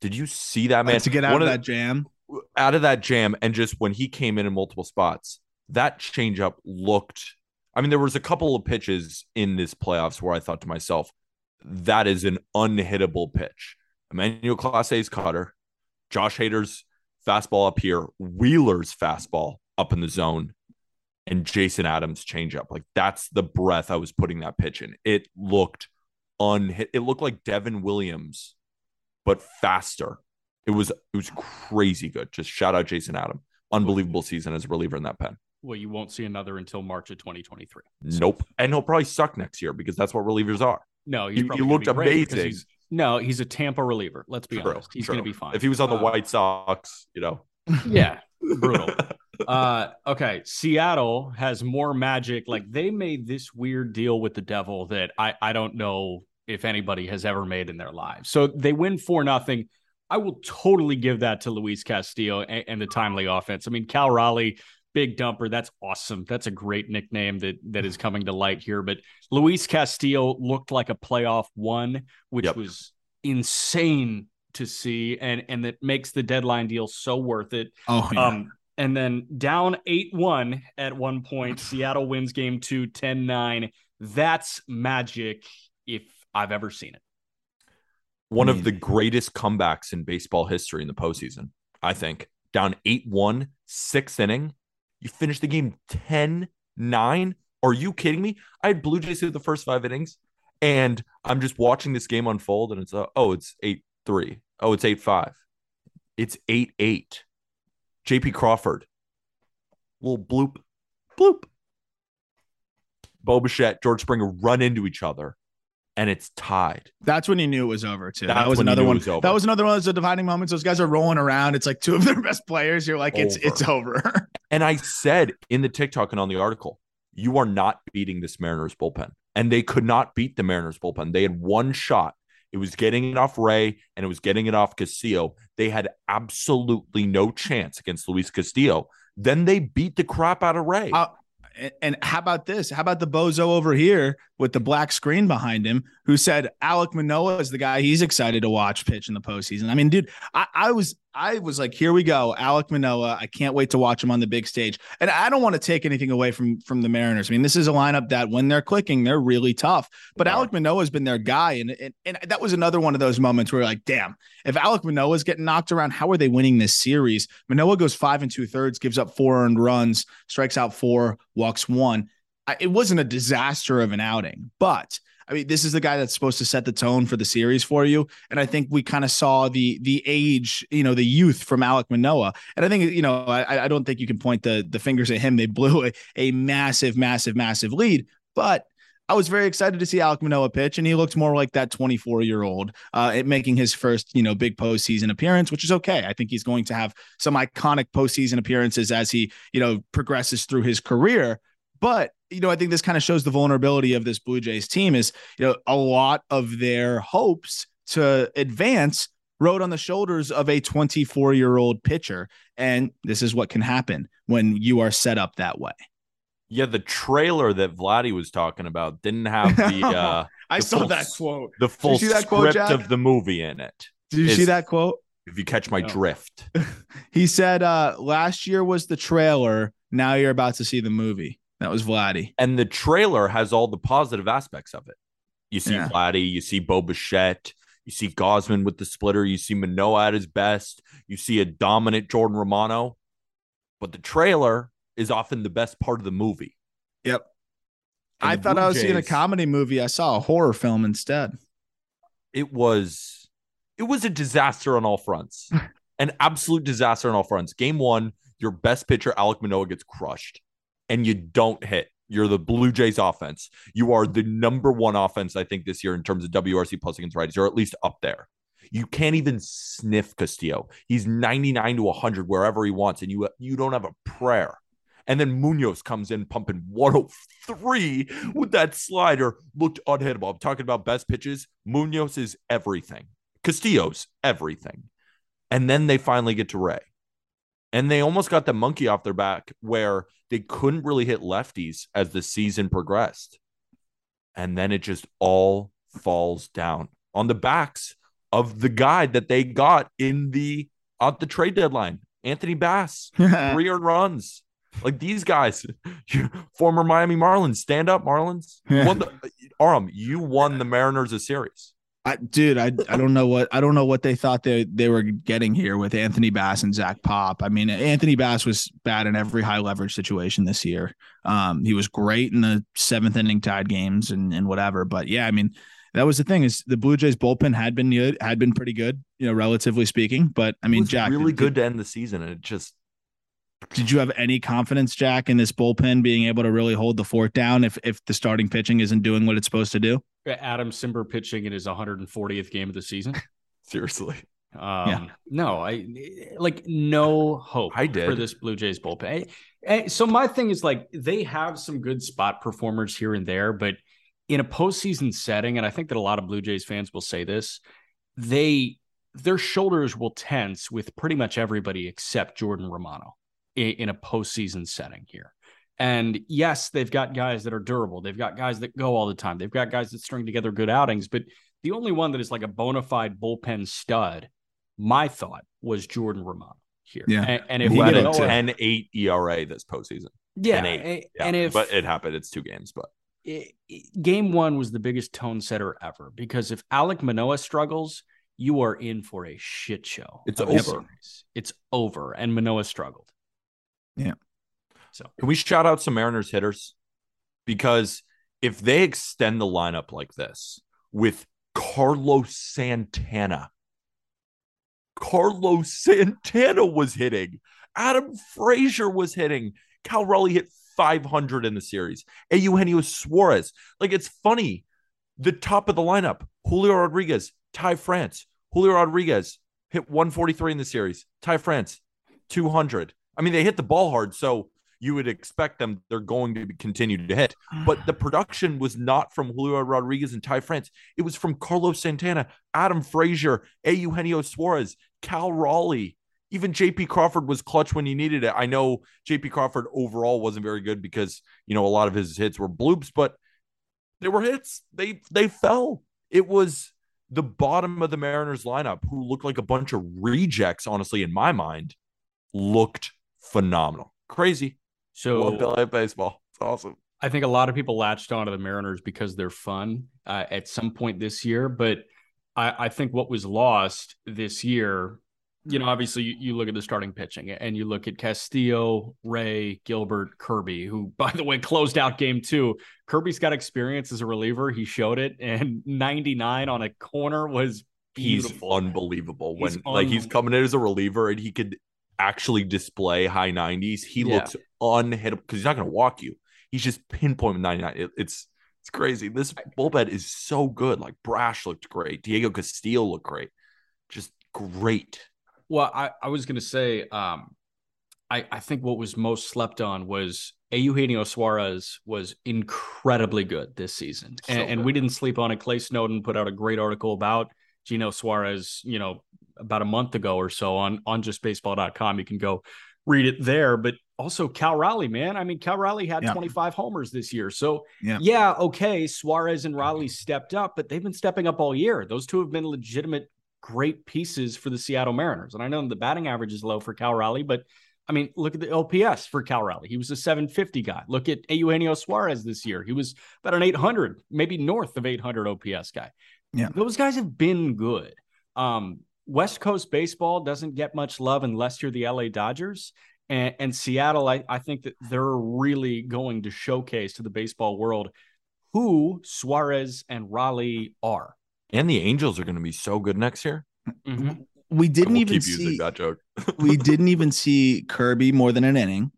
Did you see that man to get out of that jam? Out of that jam, and just when he came in in multiple spots, that changeup looked. I mean, there was a couple of pitches in this playoffs where I thought to myself, that is an unhittable pitch. Emmanuel Clase's cutter, Josh Hader's fastball up here, Wheeler's fastball up in the zone, and Jason Adams changeup. Like that's the breath I was putting that pitch in. It looked unhit. It looked like Devin Williams, but faster. It was it was crazy good. Just shout out Jason Adam. Unbelievable season as a reliever in that pen. Well, you won't see another until March of 2023. Nope. And he'll probably suck next year because that's what relievers are. No, He, he's he looked amazing. He's, no, he's a Tampa reliever. Let's be True, honest. He's going to be fine. If he was on the Uh, White Sox, you know. [laughs] yeah, brutal. uh, okay, Seattle has more magic. Like they made this weird deal with the devil that I I don't know if anybody has ever made in their lives. So they win four nothing. I will totally give that to Luis Castillo and, and the timely offense. I mean, Cal Raleigh, big dumper. That's awesome. That's a great nickname that that is coming to light here. But Luis Castillo looked like a playoff one, which Yep. was insane to see, and and that makes the deadline deal so worth it. Oh, yeah. Um, and then down 8 1 at one point, Seattle wins game two, 10 9. That's magic if I've ever seen it. One of the greatest comebacks in baseball history in the postseason, I think. Down 8 1, sixth inning. You finish the game 10 9. Are you kidding me? I had Blue Jays through the first five innings, and I'm just watching this game unfold, and it's, uh, oh, it's 8 3. Oh, it's 8 5. It's 8 8. JP Crawford. Little bloop, bloop. Bo Bichette, George Springer run into each other, and it's tied. That's when you knew it was over too. That's that was another one. was. That was another one of those defining moments. Those guys are rolling around. It's like two of their best players. You're like, it's Over. it's over. [laughs] And I said in the TikTok and on the article, you are not beating this Mariners bullpen. And they could not beat the Mariners bullpen. They had one shot. It was getting it off Ray and it was getting it off Castillo. They had absolutely no chance against Luis Castillo. Then they beat the crap out of Ray. Uh, and, how about this? How about the bozo over here with the black screen behind him who said Alek Manoah is the guy he's excited to watch pitch in the postseason? I mean, dude, I, I was I was like, here we go, Alek Manoah. I can't wait to watch him on the big stage. And I don't want to take anything away from from the Mariners. I mean, this is a lineup that when they're clicking, they're really tough. But. Alek Manoah has been their guy, and, and and that was another one of those moments where you're like, damn, if Alek Manoah is getting knocked around, how are they winning this series? Manoah goes five and two thirds, gives up four earned runs, strikes out four, walks one. I, it wasn't a disaster of an outing, but I mean, this is the guy that's supposed to set the tone for the series for you. And I think we kind of saw the the age, you know, the youth from Alek Manoah. And I think, you know, I, I don't think you can point the the fingers at him. They blew a, a massive, massive, massive lead, but I was very excited to see Alek Manoah pitch, and he looked more like that 24 year old, uh, making his first, you know, big postseason appearance, which is okay. I think he's going to have some iconic postseason appearances as he, you know, progresses through his career. But you know, I think this kind of shows the vulnerability of this Blue Jays team. Is you know, a lot of their hopes to advance rode on the shoulders of a 24 year old pitcher, and this is what can happen when you are set up that way. yeah, the trailer that Vladdy was talking about didn't have the [laughs] uh I The saw full that quote. the full see that quote, script Jack? of the movie in it. Did you see that quote? If you catch my No. drift. [laughs] He said, uh, last year was the trailer. Now you're about to see the movie. That was Vladdy. And the trailer has all the positive aspects of it. You see Yeah. Vladdy, you see Bo Bichette, you see Gausman with the splitter, you see Manoah at his best, you see a dominant Jordan Romano. But the trailer is often the best part of the movie. Yep. And I thought Blue I was seeing a comedy movie. I saw a horror film instead. It was it was a disaster on all fronts. [laughs] An absolute disaster on all fronts. Game one, your best pitcher, Alek Manoah, gets crushed, and you don't hit. You're the Blue Jays offense. You are the number one offense, I think, this year in terms of WRC plus against righties. You're at least up there. You can't even sniff Castillo. He's 99 to 100 wherever he wants, and you you don't have a prayer. And then Munoz comes in pumping 103 with that slider, looked unhittable. I'm talking about best pitches. Munoz is everything. Castillo's everything. And then they finally get to Ray. And they almost got the monkey off their back where they couldn't really hit lefties as the season progressed. And then it just all falls down on the backs of the guy that they got in the at the trade deadline, Anthony Bass, [laughs] three earned runs. Like these guys, [laughs] former Miami Marlins, stand up, Marlins. Won the, Aram, you won the Mariners a series. I, dude, I I don't know what I don't know what they thought they they were getting here with Anthony Bass and Zach Pop. I mean, Anthony Bass was bad in every high leverage situation this year. Um, he was great in the seventh inning tied games and and whatever. But yeah, I mean, that was the thing is the Blue Jays bullpen had been good, had been pretty good, you know, relatively speaking. But I It mean, was Jack, really did, good to end the season, and it just Did you have any confidence, Jack, in this bullpen being able to really hold the fort down if if the starting pitching isn't doing what it's supposed to do? Adam Cimber pitching in his 140th game of the season. [laughs] seriously, Um, No, I like no hope I did. for this Blue Jays bullpen. Eh, So my thing is like they have some good spot performers here and there, but in a postseason setting, and I think that a lot of Blue Jays fans will say this, they their shoulders will tense with pretty much everybody except Jordan Romano in, in a postseason setting here. And yes, they've got guys that are durable. They've got guys that go all the time. They've got guys that string together good outings. But the only one that is like a bona fide bullpen stud, my thought was Jordan Romano here. Yeah. And, and if He we had a know 10 8 ERA this postseason. yeah, 10-8. and- Yeah, and if but it happened, it's two games. But it- it- game one was the biggest tone setter ever because if Alek Manoah struggles, you are in for a shit show. It's over. series. It's over. And Manoah struggled. Can we shout out some Mariners hitters? Because if they extend the lineup like this with Carlos Santana, Carlos Santana was hitting, Adam Frazier was hitting, Cal Raleigh hit 500 in the series, Eugenio Suarez. Like it's funny. The top of the lineup, Julio Rodriguez, Ty France. Julio Rodriguez hit 143 in the series. Ty France, 200. I mean, they hit the ball hard, so you would expect them they're going to continue to hit. But ah. the production was not from Julio Rodriguez and Ty France. It was from Carlos Santana, Adam Frazier, A. Eugenio Suarez, Cal Raleigh. Even JP Crawford was clutch when he needed it. I know JP Crawford overall wasn't very good because, you know, a lot of his hits were bloops, but they were hits. They they fell. It was the bottom of the Mariners lineup who looked like a bunch of rejects, honestly, in my mind, looked phenomenal. Crazy. So Love LA baseball. It's awesome. I think a lot of people latched onto the Mariners because they're fun uh, at some point this year. But I, I think what was lost this year, you know, obviously you, you look at the starting pitching and you look at Castillo, Ray, Gilbert, Kirby, who, [laughs] by the way, closed out game two. Kirby's got experience as a reliever. He showed it. And 99 on a corner was beautiful. He's unbelievable He's when like he's coming in as a reliever and he could actually display high 90s. He Yeah. looks unhittable because he's not going to walk you. He's just pinpoint 99. It- it's it's crazy. This bullpen is so good. Like Brash looked great. Diego Castillo looked great. Just great. Well, I, I was going to say, um, I, I think what was most slept on was Eugenio Suarez was incredibly good this season. So and, and we didn't sleep on it. Clay Snowden put out a great article about Gino Suarez, you know, about a month ago or so on, on justbaseball.com. You can go read it there. But also Cal Raleigh, man. I mean, Cal Raleigh had Yeah. 25 homers this year. So, Yeah. yeah, okay. Suarez and Raleigh stepped up, but they've been stepping up all year. Those two have been legitimate great pieces for the Seattle Mariners. And I know the batting average is low for Cal Raleigh, but I mean, look at the OPS for Cal Raleigh. He was a 750 guy. Look at Eugenio Suarez this year. He was about an 800, maybe north of 800 OPS guy. Yeah. Those guys have been good. Um, West Coast baseball doesn't get much love unless you're the LA Dodgers. And, and Seattle, I, I think that they're really going to showcase to the baseball world who Suarez and Raleigh are. And the Angels are going to be so good next year. Mhm. We didn't even keep see using that joke. [laughs] we didn't even see Kirby more than an inning,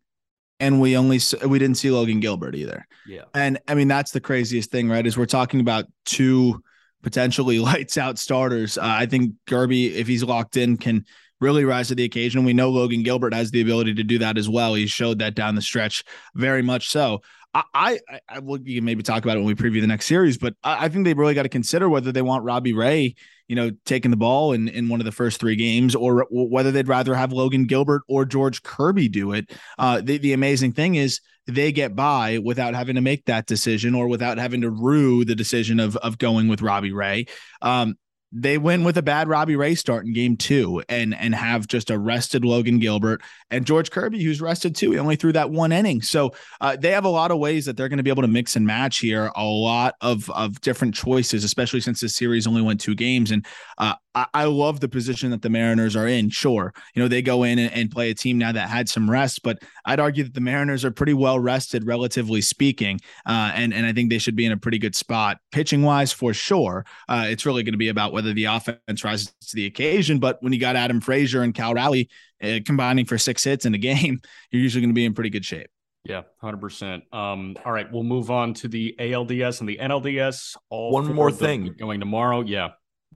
and we only we didn't see Logan Gilbert either. Yeah. And I mean that's the craziest thing, right? Is we're talking about two potentially [laughs] lights out starters. Uh, I think Kirby, if he's locked in, can really rise to the occasion. We know Logan Gilbert has the ability to do that as well. He showed that down the stretch, very much so. I, I, I will can maybe talk about it when we preview the next series, but I, I think they've really got to consider whether they want Robbie Ray, you know, taking the ball in, in one of the first three games, or whether they'd rather have Logan Gilbert or George Kirby do it. Uh, the, the amazing thing is they get by without having to make that decision or without having to rue the decision of of going with Robbie Ray. Um, they win with a bad Robbie Ray start in game two and and have just arrested Logan Gilbert and George Kirby, who's rested too. He only threw that one inning. So uh, they have a lot of ways that they're going to be able to mix and match here, a lot of of different choices, especially since this series only went two games. And uh, I, I, love the position that the Mariners are in. Sure, you know, they go in and, and play a team now that had some rest, but I'd argue that the Mariners are pretty well rested, relatively speaking. Uh, and, and I think they should be in a pretty good spot pitching wise for sure. Uh, it's really going to be about whether the offense rises to the occasion. But when you got Adam Frazier and Cal Raleigh uh, combining for six hits in a [laughs] game, you're usually going to be in pretty good shape. Yeah, hundred percent. Um, all right, we'll move on to the ALDS and the NLDS. All one more thing going tomorrow. Yeah,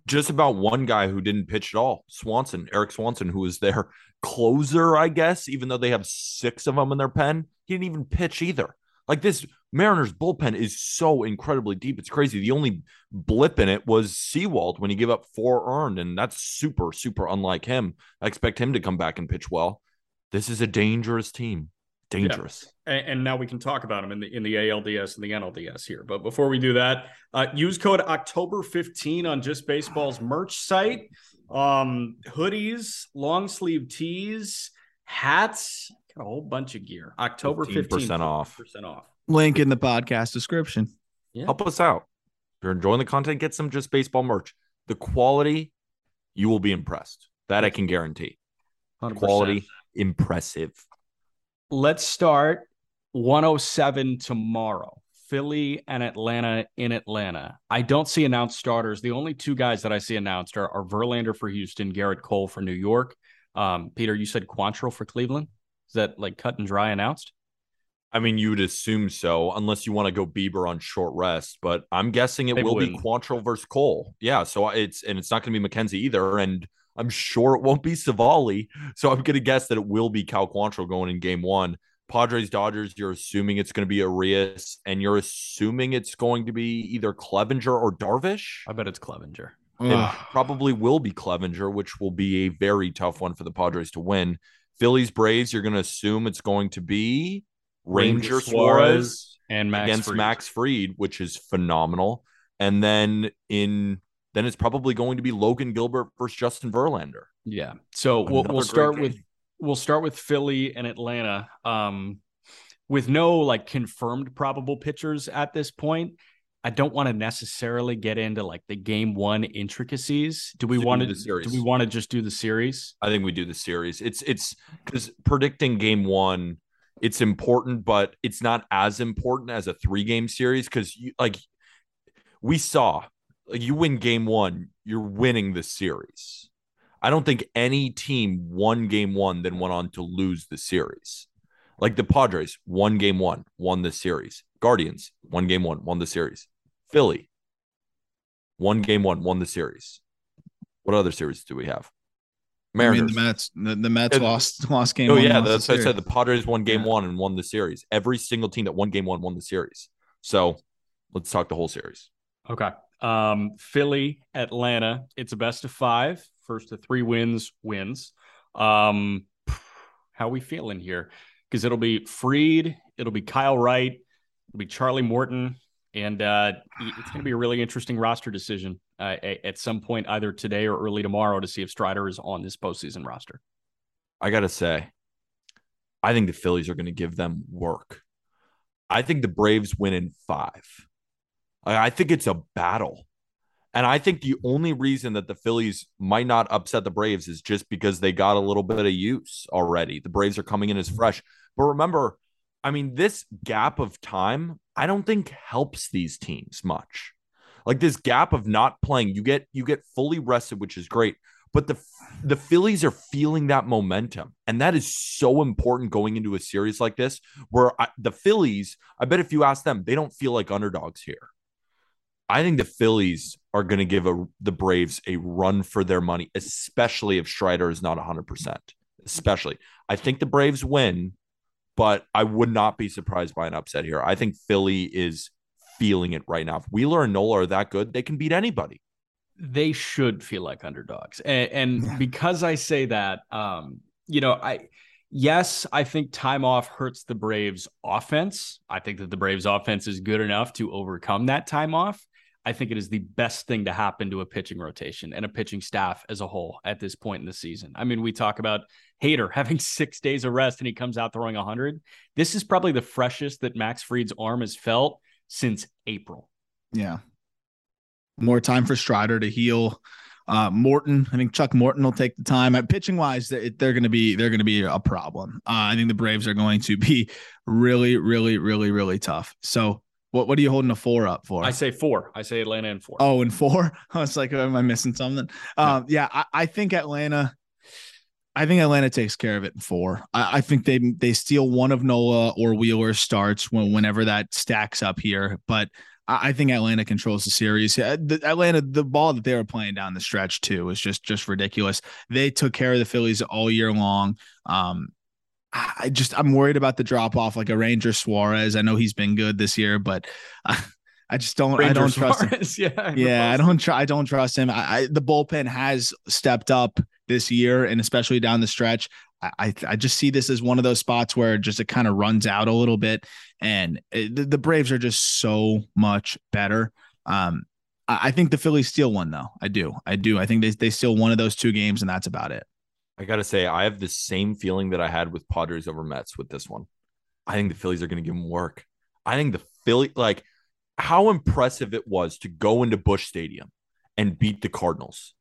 just about one guy who didn't pitch at all Swanson, Erik Swanson, who was their [laughs] closer, I guess, even though they have six of them in their pen. He didn't even pitch either. Like this Mariners bullpen is so incredibly deep. It's crazy. The only blip in it was Sewald when he gave up four earned, and that's super, super unlike him. I expect him to come back and pitch well. This is a dangerous team dangerous. Yeah. And, and, now we can talk about them in the in the ALDS and the NLDS here. But before we do that, uh, use code October fifteen on Just Baseball's merch site. Um, hoodies, long sleeve tees, hats, got a whole bunch of gear. October fifteen percent off. Percent off. Link in the podcast description. Yeah. Help us out. If you're enjoying the content, get some Just Baseball merch. The quality, you will be impressed. That I can guarantee. 100%. Quality, impressive let's start 107 tomorrow. Philly and Atlanta in Atlanta. I don't see announced starters. The only two guys that I see announced are, are Verlander for Houston, Gerrit Cole for New York. Um, Peter, you said Quantrill for Cleveland. Is that like cut and dry announced? I mean, you'd assume so, unless you want to go Bieber on short rest. But I'm guessing it they will be Quantrill versus Cole. Yeah, so it's and it's not going to be McKenzie either. And I'm sure it won't be Civale. So I'm going to guess that it will be Cal Quantrill going in game one. Padres Dodgers, you're assuming it's going to be Urías, and you're assuming it's going to be either Clevinger or Darvish. I bet it's Clevinger. It probably will be Clevinger, which will be a very tough one for the Padres to win. Phillies Braves, you're going to assume it's going to be Ranger, Ranger Suarez, Suarez, and Max against Fried. Max Fried, which is phenomenal. And then in then it's probably going to be Logan Gilbert versus Justin Verlander. Yeah. So we'll, we'll start game. with we'll start with Philly and Atlanta. Um, with no like confirmed probable pitchers at this point, I don't want to necessarily get into like the game one intricacies. Do we want to do we want to just do the series? I think we do the series. It's it's because predicting game one, it's important, but it's not as important as a three game series because you like we saw like you win game one, you're winning the series. I don't think any team won game one, then went on to lose the series. Like the Padres won game one, won the series. Guardians won game one, won the series. Philly won game one, won the series. What other series do we have? Mariners. I mean, the Mets. The, the Mets lost [laughs] lost game. Oh one, yeah, that's what I said. The Padres won game yeah. one and won the series. Every single team that won game one won the series. So let's talk the whole series. Okay. Um, Philly, Atlanta. It's a best of five. First to three wins wins. Um, how we feeling here? Because it'll be Fried, it'll be Kyle Wright, it'll be Charlie Morton, and uh, it's going to be a really interesting roster decision uh, at some point, either today or early tomorrow, to see if Strider is on this postseason roster. I gotta say, I think the Phillies are going to give them work. I think the Braves win in five. I think it's a battle. And I think the only reason that the Phillies might not upset the Braves is just because they got a little bit of use already. The Braves are coming in as fresh. But remember, I mean, this gap of time, I don't think helps these teams much. Like this gap of not playing, you get you get fully rested, which is great. But the the Phillies are feeling that momentum, and that is so important going into a series like this, where I, the Phillies, I bet if you ask them, they don't feel like underdogs here. I think the Phillies are going to give a, the Braves a run for their money, especially if Strider is not 100%. Especially. I think the Braves win, but I would not be surprised by an upset here. I think Philly is feeling it right now. If Wheeler and Nola are that good, they can beat anybody. They should feel like underdogs. And, and because I say that, um, you know, I yes, I think time off hurts the Braves offense. I think that the Braves offense is good enough to overcome that time off. I think it is the best thing to happen to a pitching rotation and a pitching staff as a whole at this point in the season. I mean, we talk about Hader [laughs] having six days of rest and he comes out throwing 100. This is probably the freshest that Max Fried's arm has felt since April. Yeah. More time for Strider to heal. Uh, Morton, I think Chuck Morton will take the time. At pitching wise, they're, they're going to be they're going to be a problem. Uh, I think the Braves are going to be [laughs] really, really, really, really tough. So, what what are you holding a four up for? I say four. I say Atlanta and four. Oh, and four. [laughs] I was like, am I missing something? Um, yeah, I, I think Atlanta. I think Atlanta takes care of it in four. I, I, think they they steal one of Nola or Wheeler starts when whenever that stacks up here. But I think Atlanta controls the series. The, Atlanta, the ball that they were playing down the stretch too was just just ridiculous. They took care of the Phillies all year long. Um, I just I'm worried about the drop off, like a Ranger Suarez. I know he's been good this year, but I, [laughs] I just don't. Ranger I don't Suarez, trust him. Yeah, [laughs] yeah, I don't try. I don't trust him. I, I, the bullpen has stepped up this year, and especially down the stretch. I, I just see this as one of those spots where just it kind of runs out a little bit, and it, the, the, Braves are just so much better. Um, I, I, think the Phillies steal one though. I do, I do. I think they they steal one of those two games, and that's about it. I gotta say, I have the same feeling that I had with Padres over Mets with this one. I think the Phillies are to give them work. I think the Philly, like, how impressive it was to go into Busch Stadium and beat the Cardinals.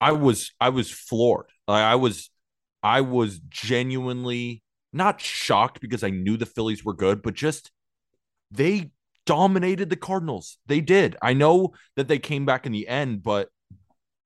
I was, I was floored. Like, I was I was genuinely not shocked because I knew the Phillies were good, but just they dominated the Cardinals. They did. I know that they came back in the end, but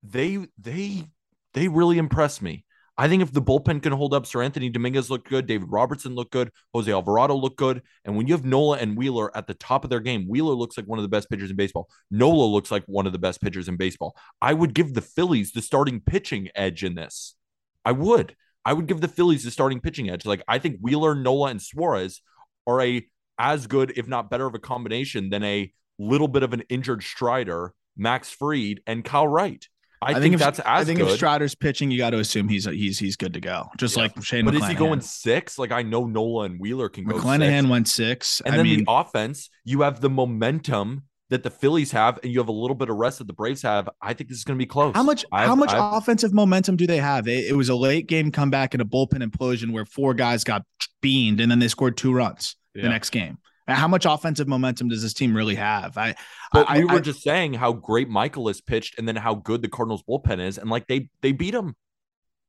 they they they really impressed me. I think if the bullpen can hold up, Seranthony Dominguez looked good, David Robertson looked good, Jose Alvarado looked good, and when you have Nola and Wheeler at the top of their game, Wheeler looks like one of the best pitchers in baseball. Nola looks like one of the best pitchers in baseball. I would give the Phillies the starting pitching edge in this. I would. I would give the Phillies the starting pitching edge. Like I think Wheeler, Nola, and Suarez are a as good, if not better, of a combination than a little bit of an injured Strider, Max Fried, and Kyle Wright. I, I think, think if, that's as I think good. if Strider's pitching, you got to assume he's he's he's good to go. Just yeah. like Shane. But McClanahan. is he going six? Like I know Nola and Wheeler can go. McClanahan six. went six, and I then mean, the offense. You have the momentum that the Phillies have, and you have a little bit of rest that the Braves have, I think this is going to be close. How much? I've, how much I've, offensive momentum do they have? It, it, was a late game comeback and a bullpen implosion where four guys got beamed, and then they scored two runs yeah. the next game. How much offensive momentum does this team really have? I, but I, we were I, just saying how great Mikolas pitched, and then how good the Cardinals bullpen is, and like they they beat him.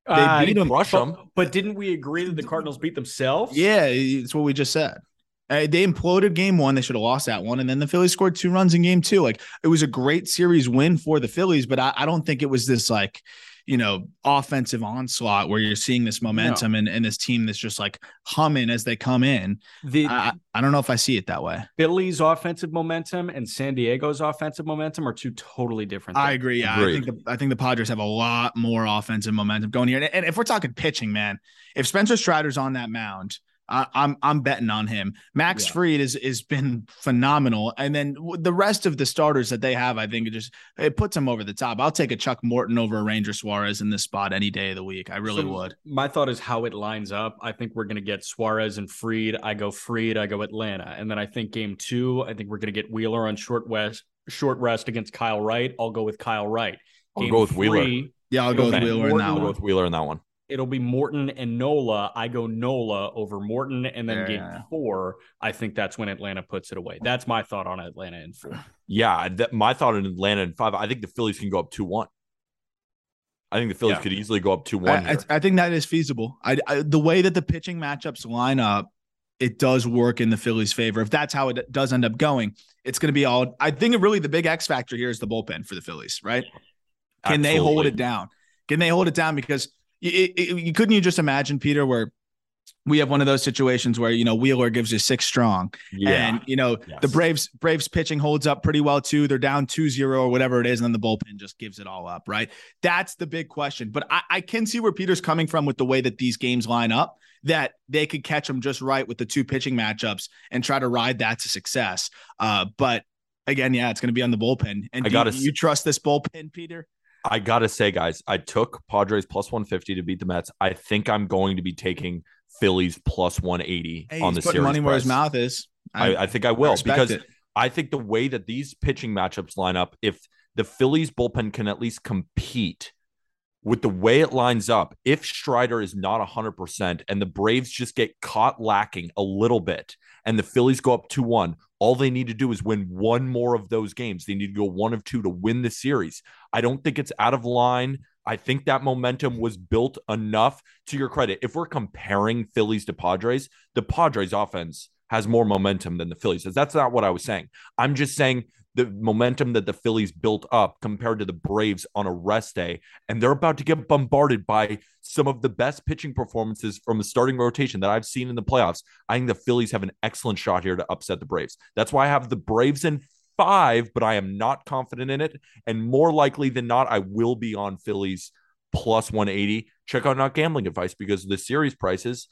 They uh, beat them, crush them. But didn't we agree that the Cardinals beat themselves? Yeah, it's what we just said. Uh, they imploded game one. They should have lost that one. And then the Phillies scored two runs in game two. Like it was a great series win for the Phillies, but I, I don't think it was this like, you know, offensive onslaught where you're seeing this momentum no. and, and this team that's just like humming as they come in. The, I, I don't know if I see it that way. Phillies offensive momentum and San Diego's offensive momentum are two totally different. Things. I agree. Yeah. I think the I think the Padres have a lot more offensive momentum going here. And, and if we're talking pitching, man, if Spencer Strider's on that mound – I, am I'm, I'm betting on him. Max yeah. Fried is has been phenomenal, and then the rest of the starters that they have, I think it just it puts them over the top. I'll take a Chuck Morton over a Ranger Suarez in this spot any day of the week. I really so would. My thought is how it lines up. I think we're going to get Suarez and Fried. I go Fried. I go Atlanta, and then I think game two. I think we're going to get Wheeler on short west short rest against Kyle Wright. I'll go with Kyle Wright. Game I'll go with three, Wheeler. Yeah, I'll go with Wheeler Morton, in that one. I'll go with Wheeler in that one it'll be Morton and Nola. I go Nola over Morton, and then yeah, game four, I think that's when Atlanta puts it away. That's my thought on Atlanta in four. Yeah, that, my thought on Atlanta in five. I think the Phillies can go up two one. I think the Phillies yeah. could easily go up two one. I, I, think that is feasible. I, I, the way that the pitching matchups line up, it does work in the Phillies' favor. If that's how it does end up going, it's going to be all. I think really the big X factor here is the bullpen for the Phillies, right? Can Absolutely. they hold it down? Can they hold it down? Because it, it, you couldn't you just imagine Peter where we have one of those situations where you know Wheeler gives you six strong, yeah. and you know yes. the Braves Braves pitching holds up pretty well too. They're down 2-0 or whatever it is, and then the bullpen just gives it all up. Right, that's the big question. But I, I can see where Peter's coming from with the way that these games line up. That they could catch them just right with the two pitching matchups and try to ride that to success. Uh, but again, yeah, it's going to be on the bullpen. And I got you trust this bullpen, Peter? I gotta say, guys, I took Padres plus 150 to beat the Mets. I think I'm going to be taking Phillies plus 180 hey, on the series. Money where his mouth is. I, I, I think I will I because it. I think the way that these pitching matchups line up, if the Phillies bullpen can at least compete with the way it lines up, if Strider is not 100% and the Braves just get caught lacking a little bit and the Phillies go up 2 1, all they need to do is win one more of those games. They need to go one of two to win the series. I don't think it's out of line. I think that momentum was built enough to your credit. If we're comparing Phillies to Padres, the Padres offense has more momentum than the Phillies. That's not what I was saying. I'm just saying the momentum that the Phillies built up compared to the Braves on a rest day. And they're about to get bombarded by some of the best pitching performances from the starting rotation that I've seen in the playoffs. I think the Phillies have an excellent shot here to upset the Braves. That's why I have the Braves in five, but I am not confident in it. And more likely than not, I will be on Phillies plus 180. Check out not gambling advice because the series prices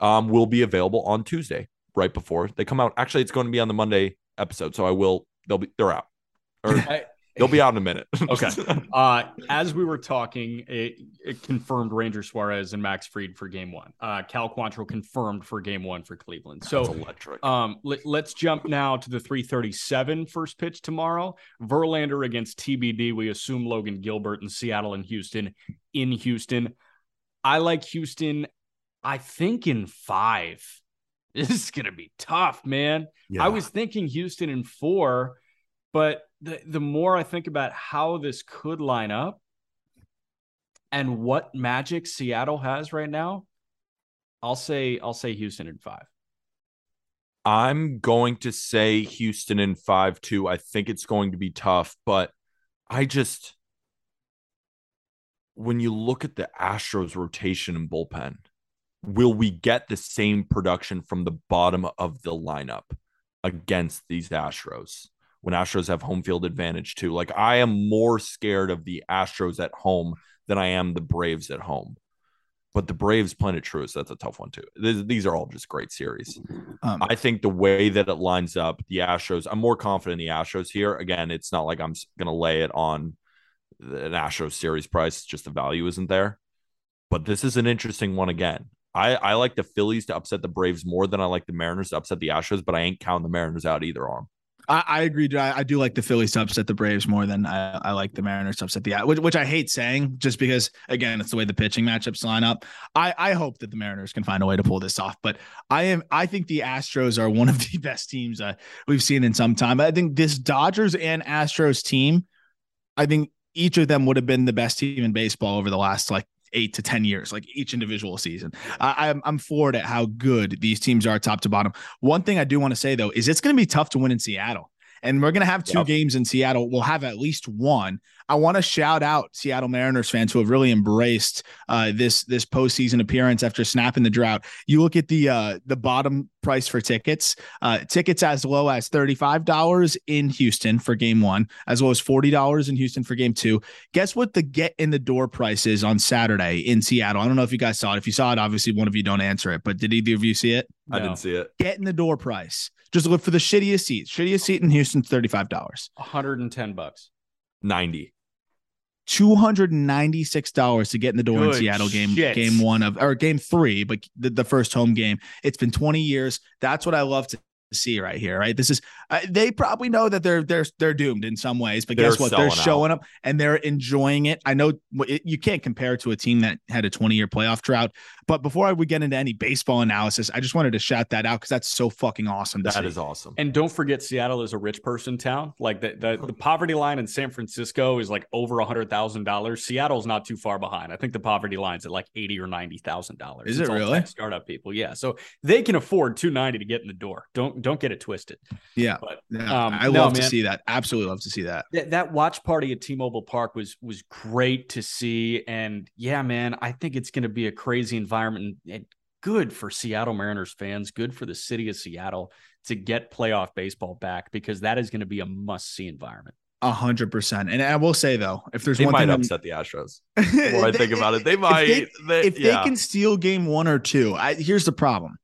um, will be available on Tuesday, right before they come out. Actually, it's going to be on the Monday episode, so I will they'll be they're out. Or [laughs] they'll be out in a minute. [laughs] okay. Uh, as we were talking, it, it, confirmed Ranger Suarez and Max Fried for game one. Uh, Cal Quantrill confirmed for game one for Cleveland. So electric. Um, let, us jump now to the 337 first pitch tomorrow. Verlander against TBD. We assume Logan Gilbert in Seattle and Houston in Houston. I like Houston, I think in five. This is going to be tough, man. Yeah. I was thinking Houston in four, but the, the more I think about how this could line up and what magic Seattle has right now, I'll say I'll say Houston in five. I'm going to say Houston in five too. I think it's going to be tough, but I just when you look at the Astros rotation and bullpen, will we get the same production from the bottom of the lineup against these Astros when Astros have home field advantage too? Like I am more scared of the Astros at home than I am the Braves at home. But the Braves playing at Truist, that's a tough one too. These are all just great series. Um, I think the way that it lines up, the Astros, I'm more confident in the Astros here. Again, it's not like I'm going to lay it on an Astros series price, just the value isn't there. But this is an interesting one again. I, I like the Phillies to upset the Braves more than I like the Mariners to upset the Astros, but I ain't counting the Mariners out either arm. I, I agree. I, I, do like the Phillies to upset the Braves more than I, I like the Mariners to upset the which, which I hate saying just because again it's the way the pitching matchups line up. I, I hope that the Mariners can find a way to pull this off, but I am I think the Astros are one of [laughs] the best teams uh, we've seen in some time. I think this Dodgers and Astros team, I think each of them would have been the best team in baseball over the last like eight to 10 years, like each individual season. I, I'm, I'm floored at how good these teams are top to bottom. One thing I do want to say, though, is it's going to be tough to win in Seattle. And we're going to have two yep. games in Seattle. We'll have at least one. I want to shout out Seattle Mariners fans who have really embraced uh, this this postseason appearance after snapping the drought. You look at the uh, the bottom price for tickets. Uh, tickets as low as thirty five dollars in Houston for Game One, as well as forty dollars in Houston for Game Two. Guess what the get in the door price is on Saturday in Seattle? I don't know if you guys saw it. If you saw it, obviously one of you don't answer it. But did either of you see it? No. I didn't see it. Get in the door price. Just look for the shittiest seats. Shittiest seat in Houston, thirty five dollars. One hundred and ten bucks. Ninety. $296 to get in the door Good in Seattle game shit. game 1 of or game 3 but the, the first home game it's been 20 years that's what I love to see right here, right? This is uh, they probably know that they're they're they're doomed in some ways, but they're guess what? They're showing out. up and they're enjoying it. I know it, you can't compare to a team that had a 20 year playoff drought, but before I would get into any baseball analysis, I just wanted to shout that out because that's so fucking awesome. That see. is awesome. And don't forget, Seattle is a rich person town. Like the the, the poverty line in San Francisco is like over a hundred thousand dollars. Seattle's not too far behind. I think the poverty line's at like eighty or ninety thousand dollars. Is it's it really? Startup people, yeah. So they can afford two ninety to get in the door. Don't don't get it twisted. Yeah, but yeah, um, I love no, to see that. Absolutely love to see that. that. That watch party at T-Mobile Park was was great to see, and yeah, man, I think it's going to be a crazy environment and good for Seattle Mariners fans, good for the city of Seattle to get playoff baseball back because that is going to be a must see environment. A hundred percent. And I will say though, if there's they one might thing upset the Astros. [laughs] When I think about it, they might. If they, they, if yeah. they can steal game one or two, I, here's the problem: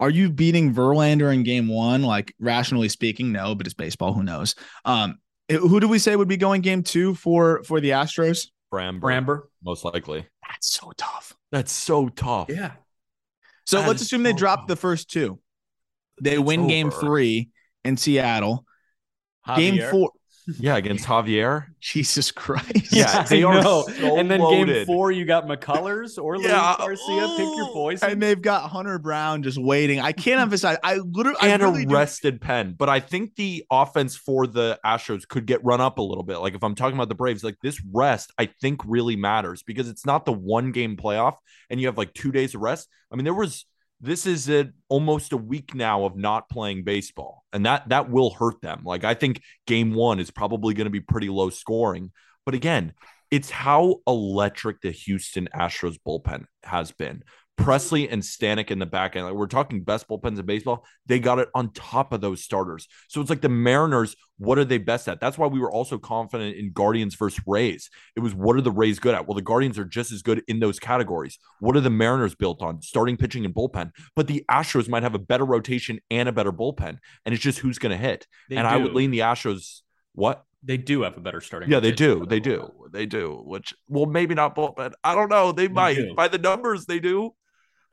are you beating Verlander in game one? Like rationally speaking, no, but it's baseball. Who knows? Um, who do we say would be going game two for for the Astros? Framber, Framber, most likely. That's so tough. That's so tough. Yeah. So that let's assume so they drop tough. the first two. They it's win over. game three in Seattle. Game four. Yeah, against Javier. [laughs] Jesus Christ. Yeah, they are know. so and then game four, you got McCullers or Luis Yeah. Garcia. Pick your Ooh. poison. And they've got Hunter Brown just waiting. I can't [laughs] emphasize. I literally I and really a do- rested pen. But I think the offense for the Astros could get run up a little bit. Like if I'm talking about the Braves, like this rest, I think really matters because it's not the one game playoff and you have like two days of rest. I mean, there was this is a, almost a week now of not playing baseball, and that that will hurt them. Like I think game one is probably going to be pretty low scoring. But again, it's how electric the Houston Astros bullpen has been. Pressly and Stanek in the back end. Like we're talking best bullpens in baseball. They got it on top of those starters. So it's like the Mariners, what are they best at? That's why we were also confident in Guardians versus Rays. It was what are the Rays good at? Well, the Guardians are just as good in those categories. What are the Mariners built on? Starting pitching and bullpen. But the Astros might have a better rotation and a better bullpen. And it's just who's going to hit. They and I would lean the Astros. What? They do have a better starting. Yeah, they do. They do. They do. Which, well, maybe not bullpen. I don't know. They, might. do. By the numbers, they do.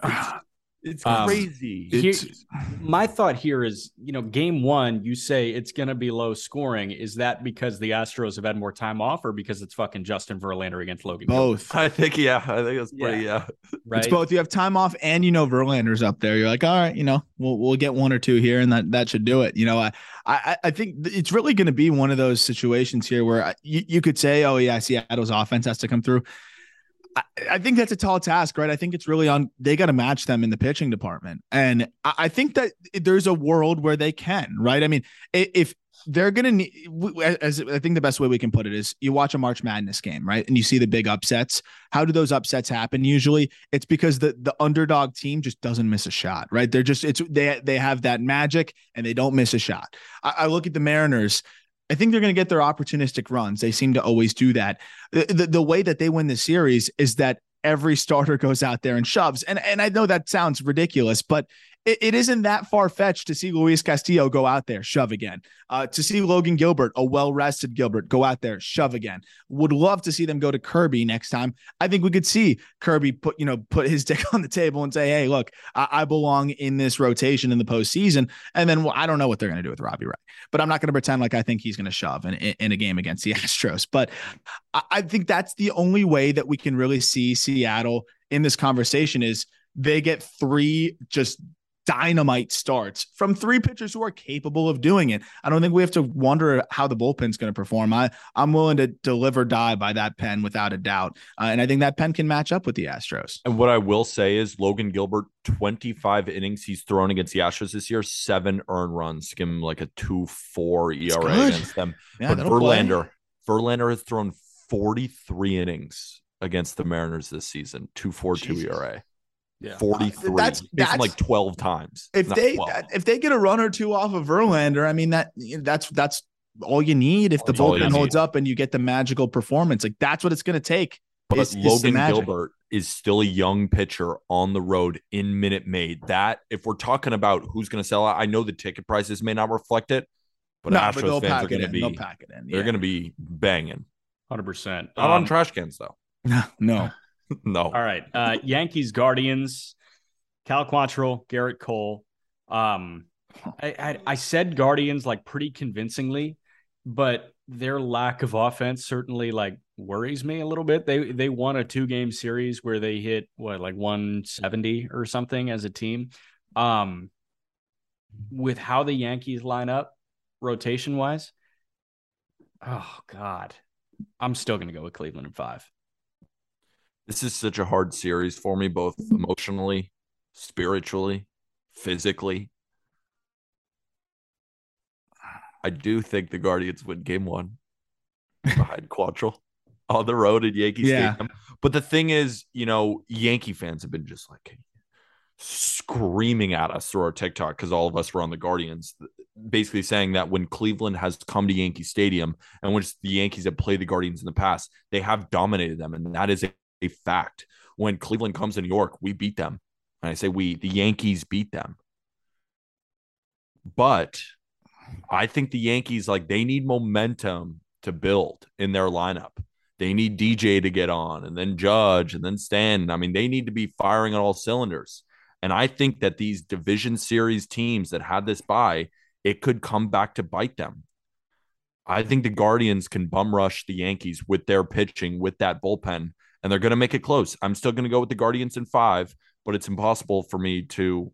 It's, [sighs] it's Um, crazy. Here- It's- my thought here is, you know, game one, you say it's going to be low scoring. Is that because the Astros have had more time off, or because it's fucking Justin Verlander against Logan? Gilbert, both. I think, yeah. I think it's pretty, yeah. right? It's both. You have time off, and you know Verlander's up there. You're like, all right, you know, we'll we'll get one or two here, and that that should do it. You know, I I I think it's really going to be one of those situations here where I- you, you could say, oh yeah, Seattle's offense has to come through. I, think that's a tall task, right? I think it's really on they got to match them in the pitching department, and I, I think that there's a world where they can, right? I mean, if they're gonna need, as I think the best way we can put it is, you watch a March Madness game, right, and you see the big upsets. How do those upsets happen? Usually, it's because the the underdog team just doesn't miss a shot, right? They're just it's they they have that magic and they don't miss a shot. I, I look at the Mariners. I think they're going to get their opportunistic runs. They seem to always do that. The, the, the way that they win the series is that every starter goes out there and shoves. And and I know that sounds ridiculous, but it, it isn't that far fetched to see Luis Castillo go out there, shove again. Uh, to see Logan Gilbert, a well rested Gilbert, go out there, shove again. Would love to see them go to Kirby next time. I think we could see Kirby put you know put his [laughs] dick on the table and say, hey, look, I, I belong in this rotation in the postseason. And then well, I don't know what they're going to do with Robbie Ray, but I'm not going to pretend like I think he's going to shove in, in, in a game against the [laughs] Astros. But I, I think that's the only way that we can really see Seattle in this conversation is they get three just dynamite starts from three pitchers who are capable of doing it. I don't think we have to wonder how the bullpen's going to perform. I I'm willing to deliver die by that pen without a doubt, uh, and I think that pen can match up with the Astros. And what I will say is Logan Gilbert, 25 innings he's thrown against the Astros this year, seven earned runs, give him like a 2 4 ERA against them. Yeah, but that'll play. Verlander, Verlander has thrown 43 innings against the Mariners this season, 242 Jesus. ERA. Yeah. 43. That's- Hits him that's- like 12 times. If they 12. if they get a run or two off of Verlander, I mean that that's that's all you need if the That's all bullpen holds need. up and you get the magical performance. Like that's what it's going to take. But is- is Logan magic. Gilbert is still a young pitcher on the road in Minute Maid. That, if we're talking about who's going to sell out, I know the ticket prices may not reflect it, but no, Astros but they'll fans are pack it going to in. be They'll pack it in. they're going to be banging. Hundred percent. Not on um, trash cans though. [laughs] no, no. [laughs] no. All right. Uh, Yankees, Guardians, Cal Quantrill, Gerrit Cole. Um, I, I, I said Guardians like pretty convincingly, but their lack of offense certainly like worries me a little bit. They they won a two game series where they hit what like 170 or something as a team. Um, with how the Yankees line up rotation wise, oh god, I'm still gonna go with Cleveland in five. This is such a hard series for me, both mm-hmm. emotionally, spiritually, physically. I do think the Guardians win game one behind [laughs] Quantrill on the road at Yankee Yeah. Stadium. But the thing is, you know, Yankee fans have been just like screaming at us through our TikTok because all of us were on the Guardians, basically saying that when Cleveland has come to Yankee Stadium and when the Yankees have played the Guardians in the past, they have dominated them. And that is a, a fact. When Cleveland comes to New York, we beat them. And I say we, the Yankees beat them. But I think the Yankees, like, they need momentum to build in their lineup. They need DJ to get on and then Judge and then Stanton. I mean, they need to be firing on all cylinders. And I think that these division series teams that had this bye, it could come back to bite them. I think the Guardians can bum rush the Yankees with their pitching, with that bullpen, and they're going to make it close. I'm still going to go with the Guardians in five, but it's impossible for me to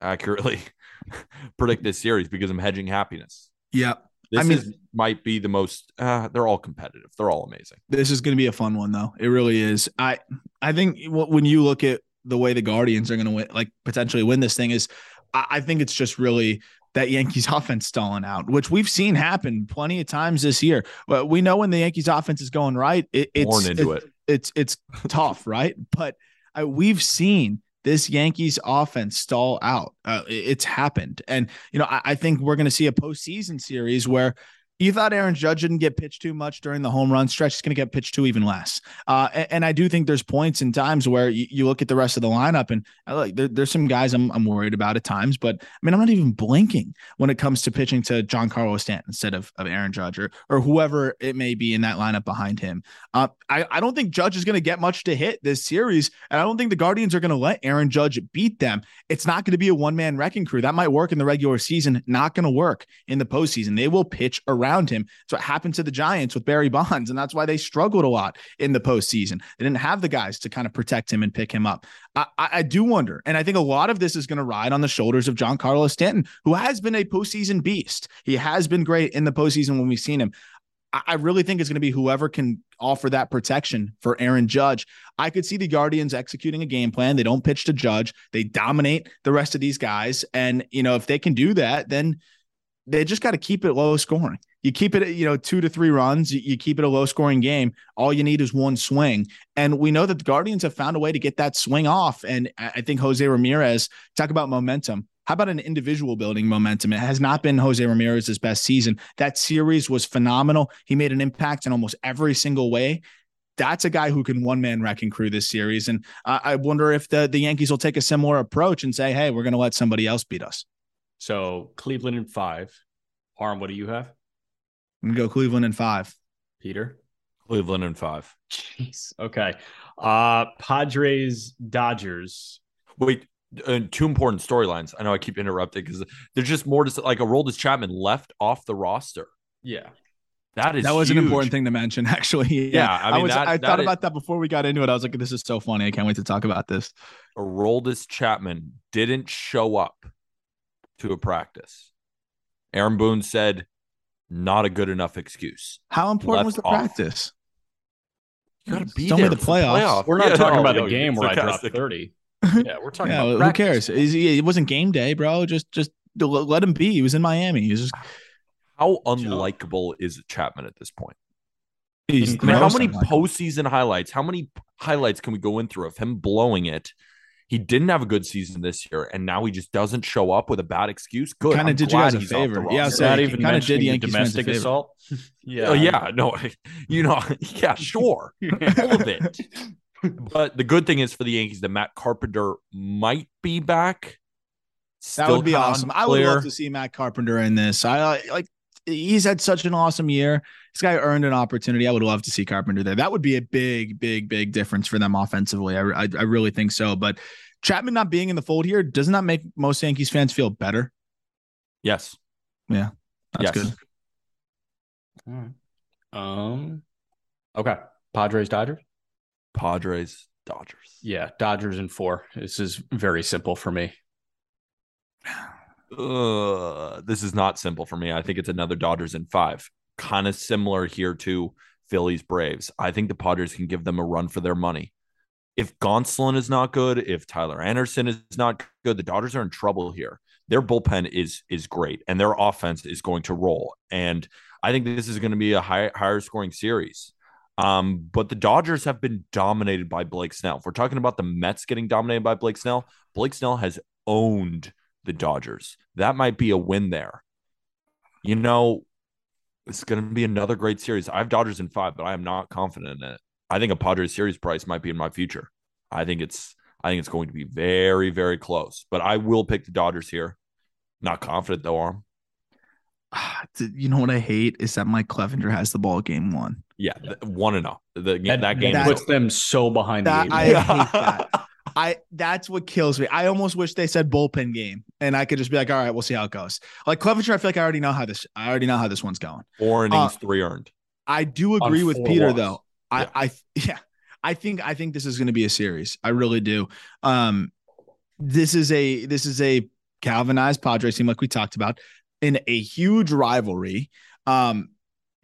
accurately [laughs] predict this series because I'm hedging happiness. Yeah. This I mean- is, might be the most. Uh, they're all competitive. They're all amazing. This is going to be a fun one, though. It really is. I I think when you look at the way the Guardians are going to win, like potentially win this thing, is I, I think it's just really that Yankees [laughs] offense stalling out, which we've seen happen plenty of times this year. Well, we know when the Yankees offense is going right, it, it's Born into it. It's it's tough, [laughs] right? But I, we've seen this Yankees offense stall out. Uh, it's happened, and you know I, I think we're going to see a postseason series where you thought Aaron Judge didn't get pitched too much during the home run stretch. He's going to get pitched to even less. Uh, and, and I do think there's points and times where you, you look at the rest of the lineup and like there, there's some guys I'm, I'm worried about at times, but I mean, I'm not even blinking when it comes to pitching to Giancarlo Stanton instead of, of Aaron Judge or, or whoever it may be in that lineup behind him. Uh, I, I don't think Judge is going to get much to hit this series. And I don't think the Guardians are going to let Aaron Judge beat them. It's not going to be a one man wrecking crew. That might work in the regular season, not going to work in the postseason. They will pitch around him. So what happened to the Giants with Barry Bonds, and that's why they struggled a lot in the postseason. They didn't have the guys to kind of protect him and pick him up. I, I, I do wonder, and I think a lot of this is going to ride on the shoulders of Giancarlo Stanton, who has been a postseason beast. He has been great in the postseason when we've seen him. I really think it's going to be whoever can offer that protection for Aaron Judge. I could see the Guardians executing a game plan. They don't pitch to Judge. They dominate the rest of these guys. And, you know, if they can do that, then they just got to keep it low scoring. You keep it, you know, two to three runs. You, keep it a low scoring game. All you need is one swing. And we know that the Guardians have found a way to get that swing off. And I think Jose Ramirez, talk about momentum. How about an individual building momentum? It has not been Jose Ramirez's best season. That series was phenomenal. He made an impact in almost every single way. That's a guy who can one man wrecking crew this series. And I I wonder if the, the Yankees will take a similar approach and say, hey, we're going to let somebody else beat us. So Cleveland in five. Harm, what do you have? I'm going to go Cleveland in five. Peter? Cleveland in five. Jeez. Okay. Uh Padres, Dodgers. Wait, uh, two important storylines. I know I keep interrupting because there's just more to say. Like Aroldis Chapman left off the roster. Yeah. That is that was an important thing to mention, [laughs] actually. Yeah, I mean, was. that- I that thought is- about that before we got into it. I was like, "This is so funny. I can't wait to talk about this." Aroldis Chapman didn't show up to a practice. Aaron Boone said, "Not a good enough excuse." How important was the off. practice? You gotta be It's only there. the It's playoffs. We're not Yeah, talking no, about no, the game where I dropped 30. [laughs] Yeah, we're talking Yeah, about who practice. cares? Is he- It wasn't game day, bro. Just, just let him be. He was in Miami. He was just. How unlikable is Chapman at this point? He's I I mean, how many unlikely. postseason highlights? How many highlights can we go in through of him blowing it? He didn't have a good season this year, and now he just doesn't show up with a bad excuse. Good. Kinda did you glad guys a he's off the favor. Yeah, roster. so not even kinda did mentioning the Yankees domestic assault. [laughs] yeah. Oh, yeah, no, [laughs] you know, [laughs] yeah, sure, all of it. But the good thing is for the Yankees that Matt Carpenter might be back. That would be kinda awesome. I would love to see Matt Carpenter in this. I like. He's had such an awesome year. This guy earned an opportunity. I would love to see Carpenter there. That would be a big, big, big difference for them offensively. I, I, I really think so. But Chapman not being in the fold here does not that make most Yankees fans feel better. Yes, Yeah. That's yes. good. All right. Um. Okay. Padres, Dodgers. Padres, Dodgers. Yeah, Dodgers in four. This is very simple for me. Uh, this is not simple for me. I think it's another Dodgers in five. Kind of similar here to Phillies Braves. I think the Padres can give them a run for their money. If Gonsolin is not good, if Tyler Anderson is not good, the Dodgers are in trouble here. Their bullpen is is great, and their offense is going to roll. And I think this is going to be a high, higher scoring series. Um, but the Dodgers have been dominated by Blake Snell. If we're talking about the Mets getting dominated by Blake Snell, Blake Snell has owned the Dodgers. That might be a win there. You know, it's going to be another great series. I have Dodgers in five, but I am not confident in it. I think a Padres series price might be in my future. I think it's I think it's going to be very very close, but I will pick the Dodgers here. Not confident though, Arm. Ah, You know what I hate is that Mike Clevinger has the ball game one. Yeah, th- one and zero. The That, that game that- puts is them so behind That- the I eight ball. hate that. [laughs] I that's what kills me. I almost wish they said bullpen game and I could just be like, all right, we'll see how it goes. Like Clevinger, I feel like I already know how this. I already know how this one's going. Four innings, Uh, three earned. I do agree with Peter walks. though. I, Yeah. I [laughs] yeah, I think I think this is going to be a series. I really do. Um, this is a this is a galvanized Padres team, like we talked about, in a huge rivalry. Um,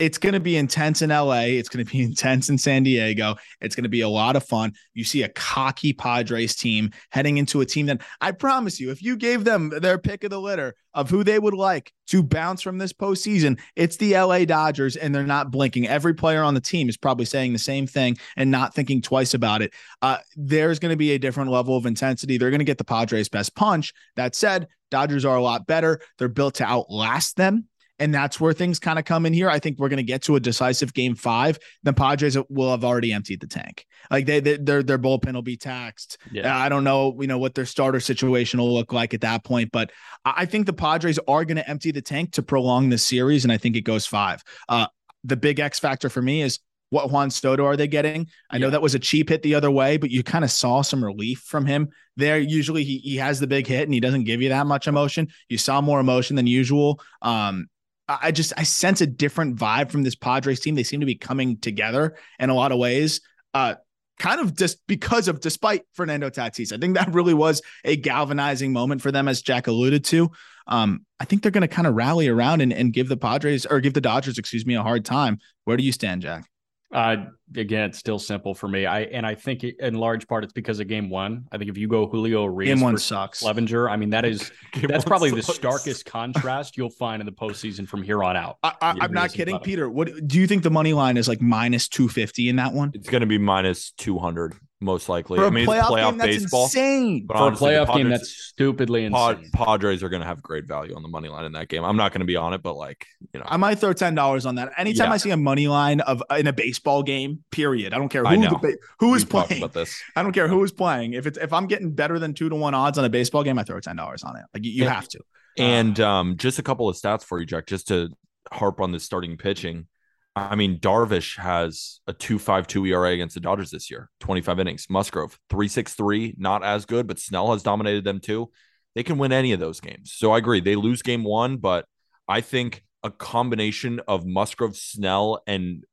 it's going to be intense in LA. It's going to be [laughs] intense in San Diego. It's going to be a lot of fun. You see a cocky Padres team heading into a team that I promise you, if you gave them their pick of the litter of who they would like to bounce from this postseason, it's the LA Dodgers, and they're not blinking. Every player on the team is probably saying the same thing and not thinking twice about it. Uh, there's going to be a different level of intensity. They're going to get the Padres' best punch. That said, Dodgers are a lot better. They're built to outlast them. And that's where things kind of come in here. I think we're going to get to a decisive game five. The Padres will have already emptied the tank. Like they, they their their bullpen will be taxed. Yeah. I don't know, you know, what their starter situation will look like at that point, but I think the Padres are going to empty the tank to prolong this series, and I think it goes five. Uh, the big X factor for me is what Juan Soto are they getting? I know that was a cheap hit the other way, but you kind of saw some relief from him there. Usually he he has the big hit and he doesn't give you that much emotion. You saw more emotion than usual. Um, I just I sense a different vibe from this Padres team. They seem to be coming together in a lot of ways. Uh, kind of just because of despite Fernando Tatis. I think that [laughs] really was a galvanizing moment for them, as Jack alluded to. Um, I think they're going to kind of rally around and, and give the Padres or give the Dodgers, excuse me, a hard time. Where do you stand, Jack? Uh, again, it's still simple for me. I and I think it, in large part it's because of game one. I think if you go Julio Urias Game one sucks. Clevinger, I mean that is [laughs] Game that's one probably the sucks. starkest contrast you'll find in the postseason from here on out. I, I, I'm not kidding, Peter. What do you think the money line is like minus two fifty in that one It's going to be minus 200, most likely. for a I mean, playoff, it's playoff game? That's baseball. insane. But For a honestly, the playoff game, that's stupidly insane. Padres are going to have great value on the money line in that game. I'm not going to be on it, but like, you know, I might throw ten dollars on that. Anytime Yeah. I see a money line of in a baseball game, period. I don't care who the who is we've playing. about this. I don't care who is playing. If it's if I'm getting better than two to one odds on a baseball game, I throw ten dollars on it. Like you, you Yeah. have to. And um, just a couple of stats for you, Jack, just to harp on the starting pitching. I mean, Darvish has a 2.52 ERA against the Dodgers this year, 25 innings. Musgrove, 3.63, not as good, but Snell has dominated them too. They can win any of those games. So I agree. They lose game one, but I think a combination of Musgrove, Snell, and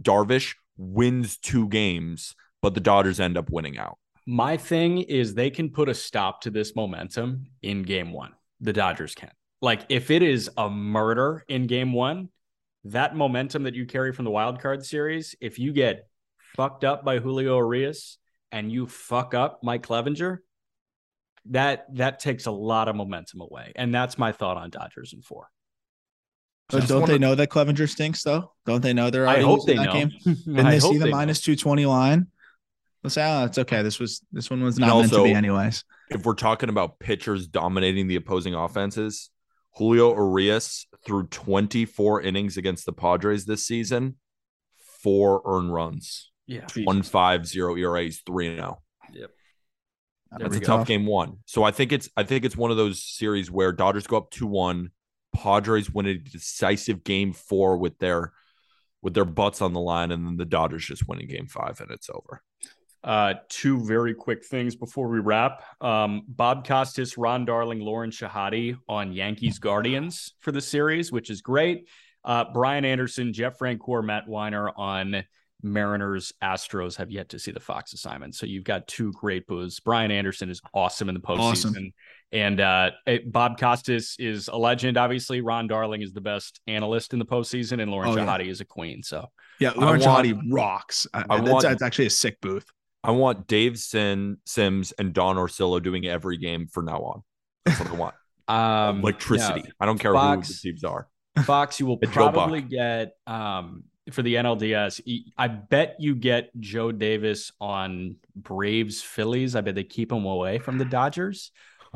Darvish wins two games, but the Dodgers end up winning out. My thing is they can put a stop to this momentum in game one. The Dodgers can. Like if it is a murder in game one, that momentum that you carry from the wild card series, if you get fucked up by Julio Urias and you fuck up Mike Clevinger, that that takes a lot of momentum away. And that's my thought on Dodgers in four. But don't wanna- they know that Clevinger stinks though? Don't they know they're I hope they that know. game? [laughs] Didn't I they see the they minus two twenty line? Let's say, oh, it's okay. This was this one was And not meant to be anyways. if we're talking about pitchers dominating the opposing offenses, Julio Urias threw 24 innings against the Padres this season, four earned runs, Yeah. one five zero ERAs, three and oh. zero. There That's a go. tough game one. So I think it's I think it's one of those series where Dodgers go up two one, Padres win a decisive game four with their with their butts on the line, and then the Dodgers just win in game five and it's over. Uh, two very quick things before we wrap. Um, Bob Costas, Ron Darling, Lauren Shehadi on Yankees Guardians for the series, which is great. Uh, Brian Anderson, Jeff Francoeur, Matt Winer on Mariners Astros have yet to see the Fox assignment. So you've got two great booths. Brian Anderson is awesome in the postseason. Awesome. And uh, Bob Costas is a legend, obviously. Ron Darling is the best analyst in the postseason, and Lauren Oh, yeah. Shehadi is a queen. So Yeah, Lauren Shehadi rocks. I, I want- that's actually a sick booth. I want Dave Sin, Sims and Don Orsillo doing every game from now on. That's what I want. [laughs] um, Electricity. I don't care Fox- who the teams are. Fox, you will [laughs] probably get um, for the NLDS. I bet you get Joe Davis on Braves Phillies. I bet they keep him away from the Dodgers.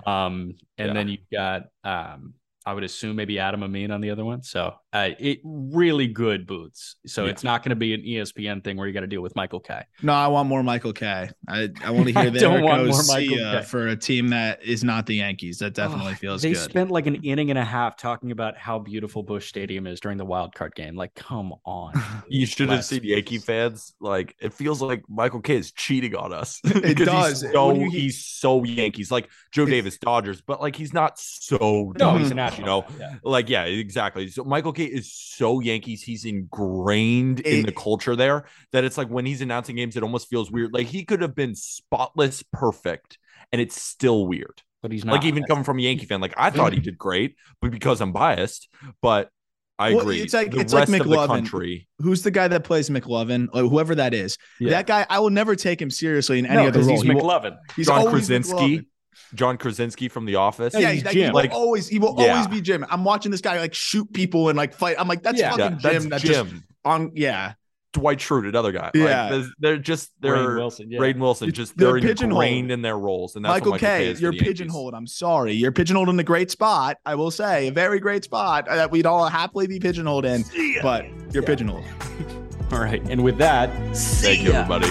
Um, and Yeah. then you've got um, I would assume maybe Adam Amin on the other one. So uh, it really good boots. So Yeah. it's not going to be an ESPN thing where you got to deal with Michael Kay. No, I want more Michael Kay. I, I want to [laughs] I hear the don't want more Michael Kay. for a team that is not the Yankees. That definitely Oh, feels they good. spent like an inning and a half talking about how beautiful Busch Stadium is during the wild card game. Like, come on. [laughs] [laughs] You should have seen Yankee fans. Like it feels like Michael Kay is cheating on us. It does. He's so When you- he's so Yankees. Like Joe It's- Davis Dodgers, but like he's not so. no, he's Dodgers, a national. You know, yeah. like yeah, exactly. So Michael Kay is so Yankees. He's ingrained in It- the culture there that it's like when he's announcing games, it almost feels weird. Like he could have been spotless, perfect, and it's still weird. But he's not. like even coming from a Yankee fan, like I thought he mm-hmm. did great, but because I'm biased, but I Well, agree. it's like- the it's like rest of the McLovin. country. Who's the guy that plays McLovin or whoever that is? Yeah. That guy, I will never take him seriously in any no, other 'cause role. he's He will- McLovin. he's John always Krasinski. McLovin. John Krasinski from The Office. Yeah, Yeah, he's he's Jim. He will Like- always, he will Yeah. always be Jim. I'm watching this guy like shoot people and like fight. I'm like, that's Yeah. fucking Yeah, that's Jim. That's Jim. just on. Yeah, Dwight Schrute, another guy. Yeah. Like, they're just they're Rainn Wilson. Yeah. Rainn Wilson, just they're they're, pigeonholed. ingrained in their roles, and that's Michael, what Michael Kay, Kay you're pigeonholed. I'm sorry, you're pigeonholed in a great spot. I will say, a very great spot that we'd all happily be pigeonholed in. But you're pigeonholed. [laughs] All right. And with that, Thank you, everybody.